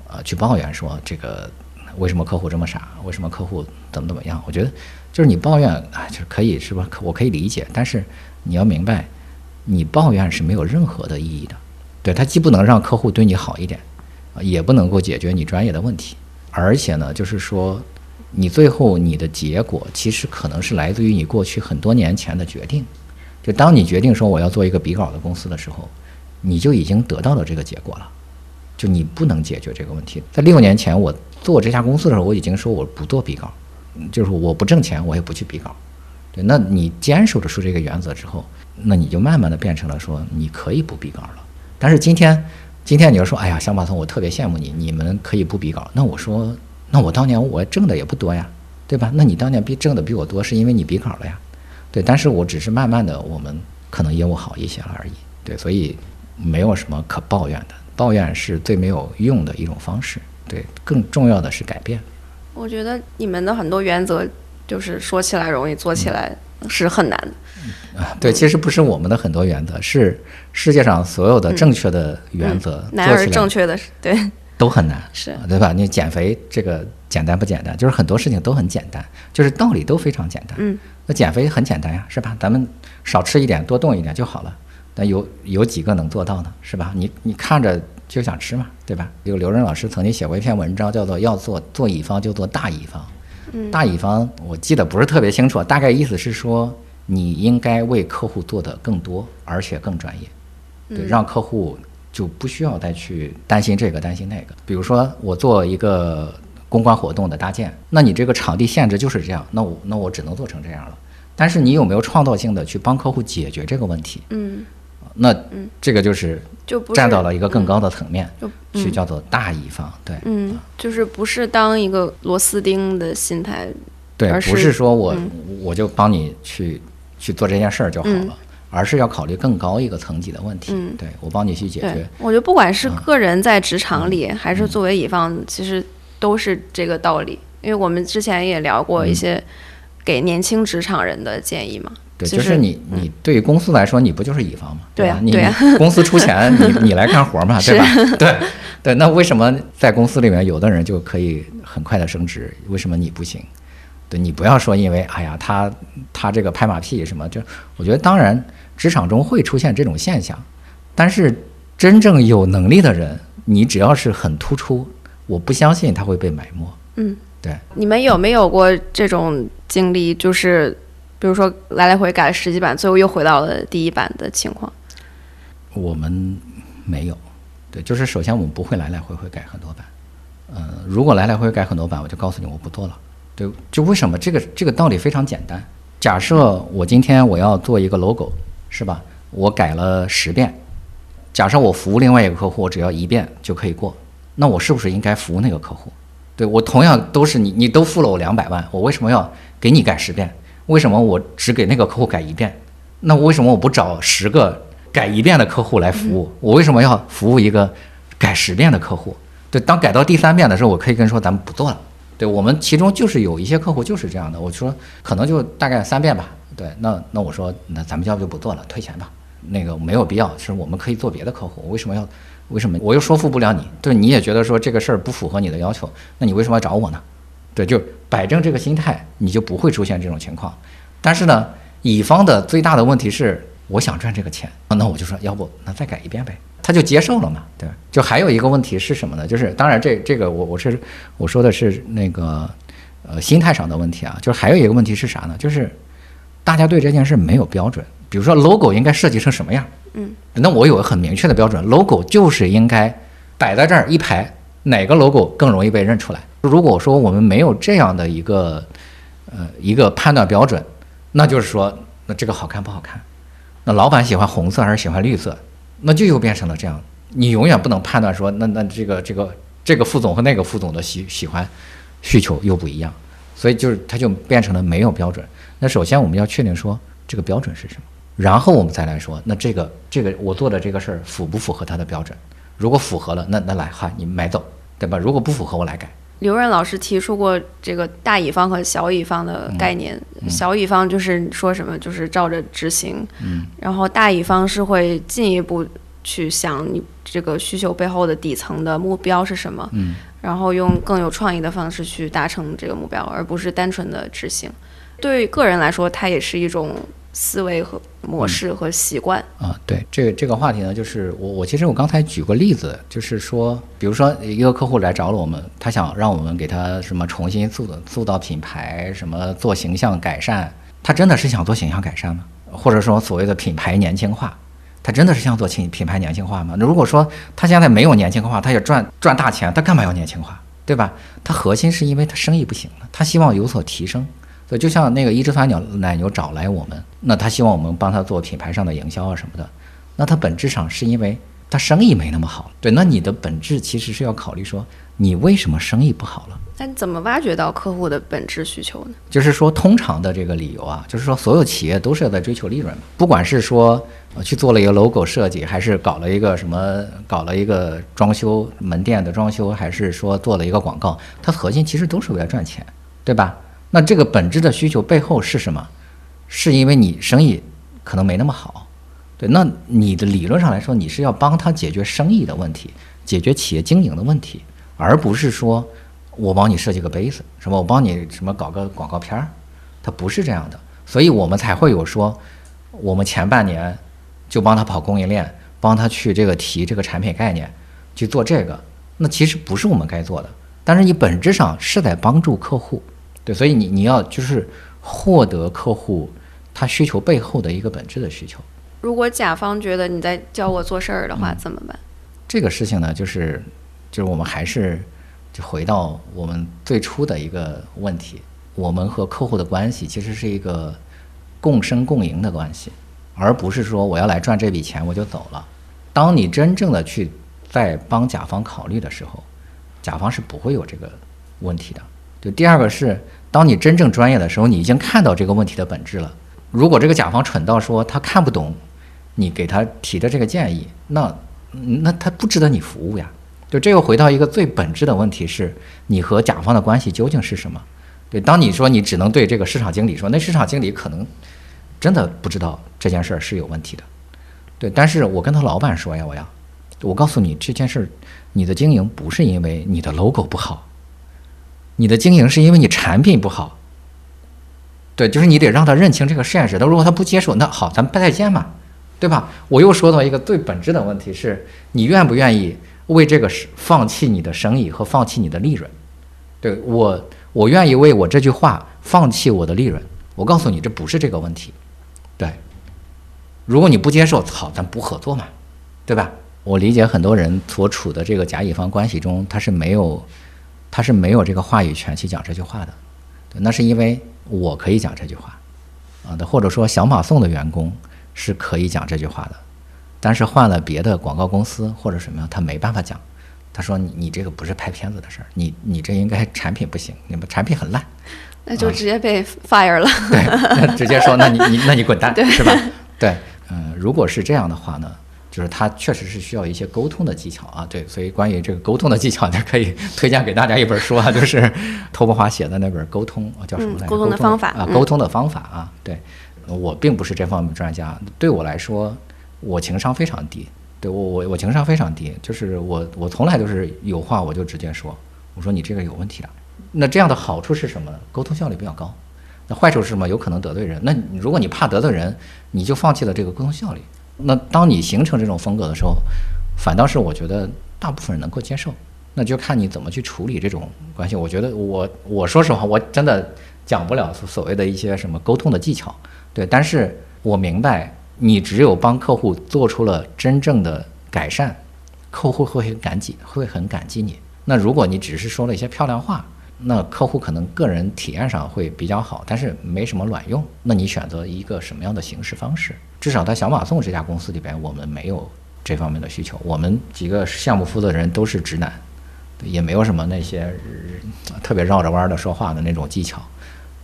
呃去抱怨说这个为什么客户这么傻？为什么客户怎么怎么样？我觉得就是你抱怨啊，就是可以是吧？我可以理解，但是你要明白，你抱怨是没有任何的意义的。对，它既不能让客户对你好一点，啊，也不能够解决你专业的问题，而且呢，就是说，你最后你的结果其实可能是来自于你过去很多年前的决定。就当你决定说我要做一个比稿的公司的时候，你就已经得到了这个结果了。就你不能解决这个问题。在六年前我做这家公司的时候，我已经说我不做比稿，就是我不挣钱，我也不去比稿。对，那你坚守着说这个原则之后，那你就慢慢的变成了说你可以不比稿了。但是今天，今天你要说，哎呀，小马总，我特别羡慕你，你们可以不比稿。那我说，那我当年我挣的也不多呀，对吧？那你当年比挣的比我多，是因为你比稿了呀。对，但是我只是慢慢的，我们可能业务好一些了而已。对，所以没有什么可抱怨的，抱怨是最没有用的一种方式。对，更重要的是改变。我觉得你们的很多原则，就是说起来容易，做起来是很难的。啊，对，其实不是我们的很多原则，是世界上所有的正确的原则，难而做起来正确的是，对，都很难，是对吧？你减肥这个简单不简单？就是很多事情都很简单，就是道理都非常简单。嗯，那减肥很简单呀，是吧？咱们少吃一点，多动一点就好了。但有有几个能做到呢？是吧？你你看着就想吃嘛，对吧？有刘润老师曾经写过一篇文章，叫做“要做做乙方就做大乙方”。嗯大乙方我记得不是特别清楚，大概意思是说你应该为客户做的更多，而且更专业，对，让客户就不需要再去担心这个担心那个。比如说我做一个公关活动的搭建，那你这个场地限制就是这样，那我那我只能做成这样了。但是你有没有创造性的去帮客户解决这个问题？嗯，那这个就是就不站到了一个更高的层面，就去叫做大乙方。对嗯，就是不是当一个螺丝钉的心态，对，而不是是说我嗯我就帮你去去做这件事儿就好嗯了，而是要考虑更高一个层级的问题。嗯对我帮你去解决。，我觉得不管是嗯个人在职场里，还是作为乙方，其实都是这个道理。因为我们之前也聊过一些给年轻职场人的建议吗，对，就是你你对于公司来说，你不就是乙方吗？对呀吧？你对呀你公司出钱，你你来干活嘛，对吧？对对，那为什么在公司里面有的人就可以很快的升职，为什么你不行？对你不要说因为哎呀他他这个拍马屁什么，就我觉得当然职场中会出现这种现象，但是真正有能力的人，你只要是很突出，我不相信他会被埋没。嗯，对，你们有没有过这种经历？就是比如说来来回改了十几版，最后又回到了第一版的情况？我们没有，对，就是首先我们不会来来回回改很多版，呃，如果来来回回改很多版，我就告诉你我不做了，对，就为什么这个这个道理非常简单，假设我今天我要做一个 logo，是吧？我改了十遍，假设我服务另外一个客户，我只要一遍就可以过，那我是不是应该服务那个客户？对我同样都是你，你都付了我两百万，我为什么要给你改十遍？为什么我只给那个客户改一遍？那为什么我不找十个改一遍的客户来服务？我为什么要服务一个改十遍的客户？对，当改到第三遍的时候，我可以跟说咱们不做了。对我们其中就是有一些客户就是这样的，我说可能就大概三遍吧。对，那那我说那咱们要不就不做了，退钱吧。那个没有必要，是我们可以做别的客户。为什么要？为什么我又说服不了你？对，你也觉得说这个事儿不符合你的要求，那你为什么要找我呢？对，就摆正这个心态，你就不会出现这种情况。但是呢，乙方的最大的问题是，我想赚这个钱，那我就说，要不那再改一遍呗，他就接受了嘛，对？就还有一个问题是什么呢？就是当然这这个我我是我说的是那个呃心态上的问题啊，就是还有一个问题是啥呢？就是大家对这件事没有标准，比如说 logo 应该设计成什么样，嗯，那我有个很明确的标准，logo 就是应该摆在这儿一排，哪个 logo 更容易被认出来？如果说我们没有这样的一个呃一个判断标准，那就是说，那这个好看不好看？那老板喜欢红色还是喜欢绿色？那就又变成了这样，你永远不能判断说，那那这个这个这个副总和那个副总的喜喜欢需求又不一样，所以就是它就变成了没有标准。那首先我们要确定说这个标准是什么，然后我们再来说，那这个这个我做的这个事儿符不符合他的标准？如果符合了，那那来哈，你买走，对吧？如果不符合，我来改。刘润老师提出过这个大乙方和小乙方的概念，小乙方就是说什么就是照着执行，嗯，然后大乙方是会进一步去想你这个需求背后的底层的目标是什么，嗯，然后用更有创意的方式去达成这个目标，而不是单纯的执行。对个人来说，它也是一种思维和模式和习惯。啊，对这个这个话题呢，就是我我其实我刚才举过例子，就是说，比如说一个客户来找了我们，他想让我们给他什么重新塑塑造品牌，什么做形象改善，他真的是想做形象改善吗？或者说所谓的品牌年轻化，他真的是想做品品牌年轻化吗？那如果说他现在没有年轻化，他也赚赚大钱，他干嘛要年轻化？对吧？他核心是因为他生意不行了，他希望有所提升。所以就像那个一只酸鸟奶牛找来我们，那他希望我们帮他做品牌上的营销啊什么的，那他本质上是因为他生意没那么好。对，那你的本质其实是要考虑说，你为什么生意不好了？那你怎么挖掘到客户的本质需求呢？就是说，通常的这个理由啊，就是说，所有企业都是要在追求利润，不管是说呃去做了一个 logo 设计，还是搞了一个什么，搞了一个装修门店的装修，还是说做了一个广告，它核心其实都是为了赚钱，对吧？那这个本质的需求背后是什么？是因为你生意可能没那么好，对？那你的理论上来说，你是要帮他解决生意的问题，解决企业经营的问题，而不是说我帮你设计个杯子，什么我帮你什么搞个广告片儿，它不是这样的。所以我们才会有说，我们前半年就帮他跑供应链，帮他去这个提这个产品概念，去做这个。那其实不是我们该做的，但是你本质上是在帮助客户。对，所以你你要就是获得客户他需求背后的一个本质的需求。如果甲方觉得你在教我做事儿的话，怎么办？这个事情呢，就是就是我们还是就回到我们最初的一个问题，我们和客户的关系其实是一个共生共赢的关系，而不是说我要来赚这笔钱我就走了。当你真正的去在帮甲方考虑的时候，甲方是不会有这个问题的。就第二个是，当你真正专业的时候，你已经看到这个问题的本质了。如果这个甲方蠢到说他看不懂你给他提的这个建议，那那他不值得你服务呀。就这又回到一个最本质的问题是，你和甲方的关系究竟是什么？对，当你说你只能对这个市场经理说，那市场经理可能真的不知道这件事儿是有问题的。对，但是我跟他老板说呀，我要我告诉你这件事儿，你的经营不是因为你的 logo 不好。你的经营是因为你产品不好，对，就是你得让他认清这个现实。那如果他不接受，那好，咱们再见嘛，对吧？我又说到一个最本质的问题是，你愿不愿意为这个放弃你的生意和放弃你的利润？对我，我愿意为我这句话放弃我的利润。我告诉你，这不是这个问题。对，如果你不接受，好，咱不合作嘛，对吧？我理解很多人所处的这个甲乙方关系中，他是没有。他是没有这个话语权去讲这句话的，对，那是因为我可以讲这句话，啊，的或者说小马送的员工是可以讲这句话的，但是换了别的广告公司或者什么样，他没办法讲。他说你你这个不是拍片子的事儿，你你这应该产品不行，你们产品很烂，那就直接被 fire 了。对，直接说那你你那你滚蛋，是吧？对，嗯，如果是这样的话呢？就是他确实是需要一些沟通的技巧啊，对，所以关于这个沟通的技巧，就，可以 推荐给大家一本书啊，就是托伯华写的那本《沟通》，叫什么来着？沟通的方法啊，沟通的方法啊，对，我并不是这方面专家，对我来说，我情商非常低，对我我我情商非常低，就是我我从来都是有话我就直接说，我说你这个有问题的，那这样的好处是什么呢？沟通效率比较高，那坏处是什么？有可能得罪人，那如果你怕得罪人，你就放弃了这个沟通效率。那当你形成这种风格的时候，反倒是我觉得大部分人能够接受。那就看你怎么去处理这种关系。我觉得我我说实话，我真的讲不了所谓的一些什么沟通的技巧，对。但是我明白，你只有帮客户做出了真正的改善，客户会很感激，会很感激你。那如果你只是说了一些漂亮话，那客户可能个人体验上会比较好，但是没什么卵用。那你选择一个什么样的形式方式？至少在小马送这家公司里边，我们没有这方面的需求。我们几个项目负责人都是直男，也没有什么那些特别绕着弯的说话的那种技巧。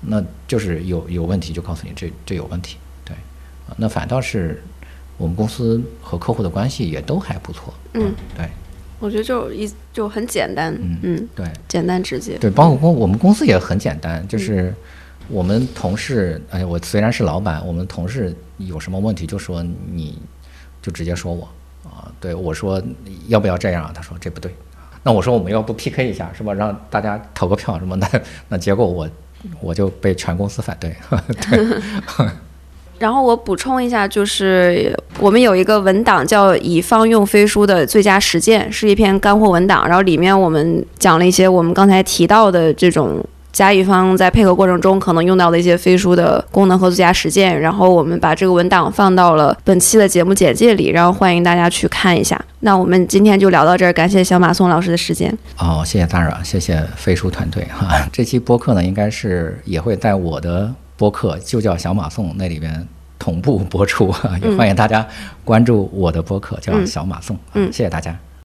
那就是有有问题就告诉你这这有问题。对，那反倒是我们公司和客户的关系也都还不错。嗯，对。我觉得就一就很简单，嗯，对，简单直接。对，包括公我们公司也很简单，就是我们同事，哎，我虽然是老板，我们同事有什么问题就说你，就直接说我啊。对我说要不要这样，他说这不对。那我说我们要不 PK 一下是吧？让大家投个票什么的，那结果我我就被全公司反对。对。然后我补充一下，就是我们有一个文档叫《乙方用飞书的最佳实践》，是一篇干货文档。然后里面我们讲了一些我们刚才提到的这种甲乙方在配合过程中可能用到的一些飞书的功能和最佳实践。然后我们把这个文档放到了本期的节目简介里，然后欢迎大家去看一下。那我们今天就聊到这儿，感谢小马宋老师的时间。哦，谢谢大热，谢谢飞书团队哈。这期播客呢，应该是也会在我的。播客就叫小马送，那里边同步播出，也欢迎大家关注我的播客，叫小马送。嗯，谢谢大家。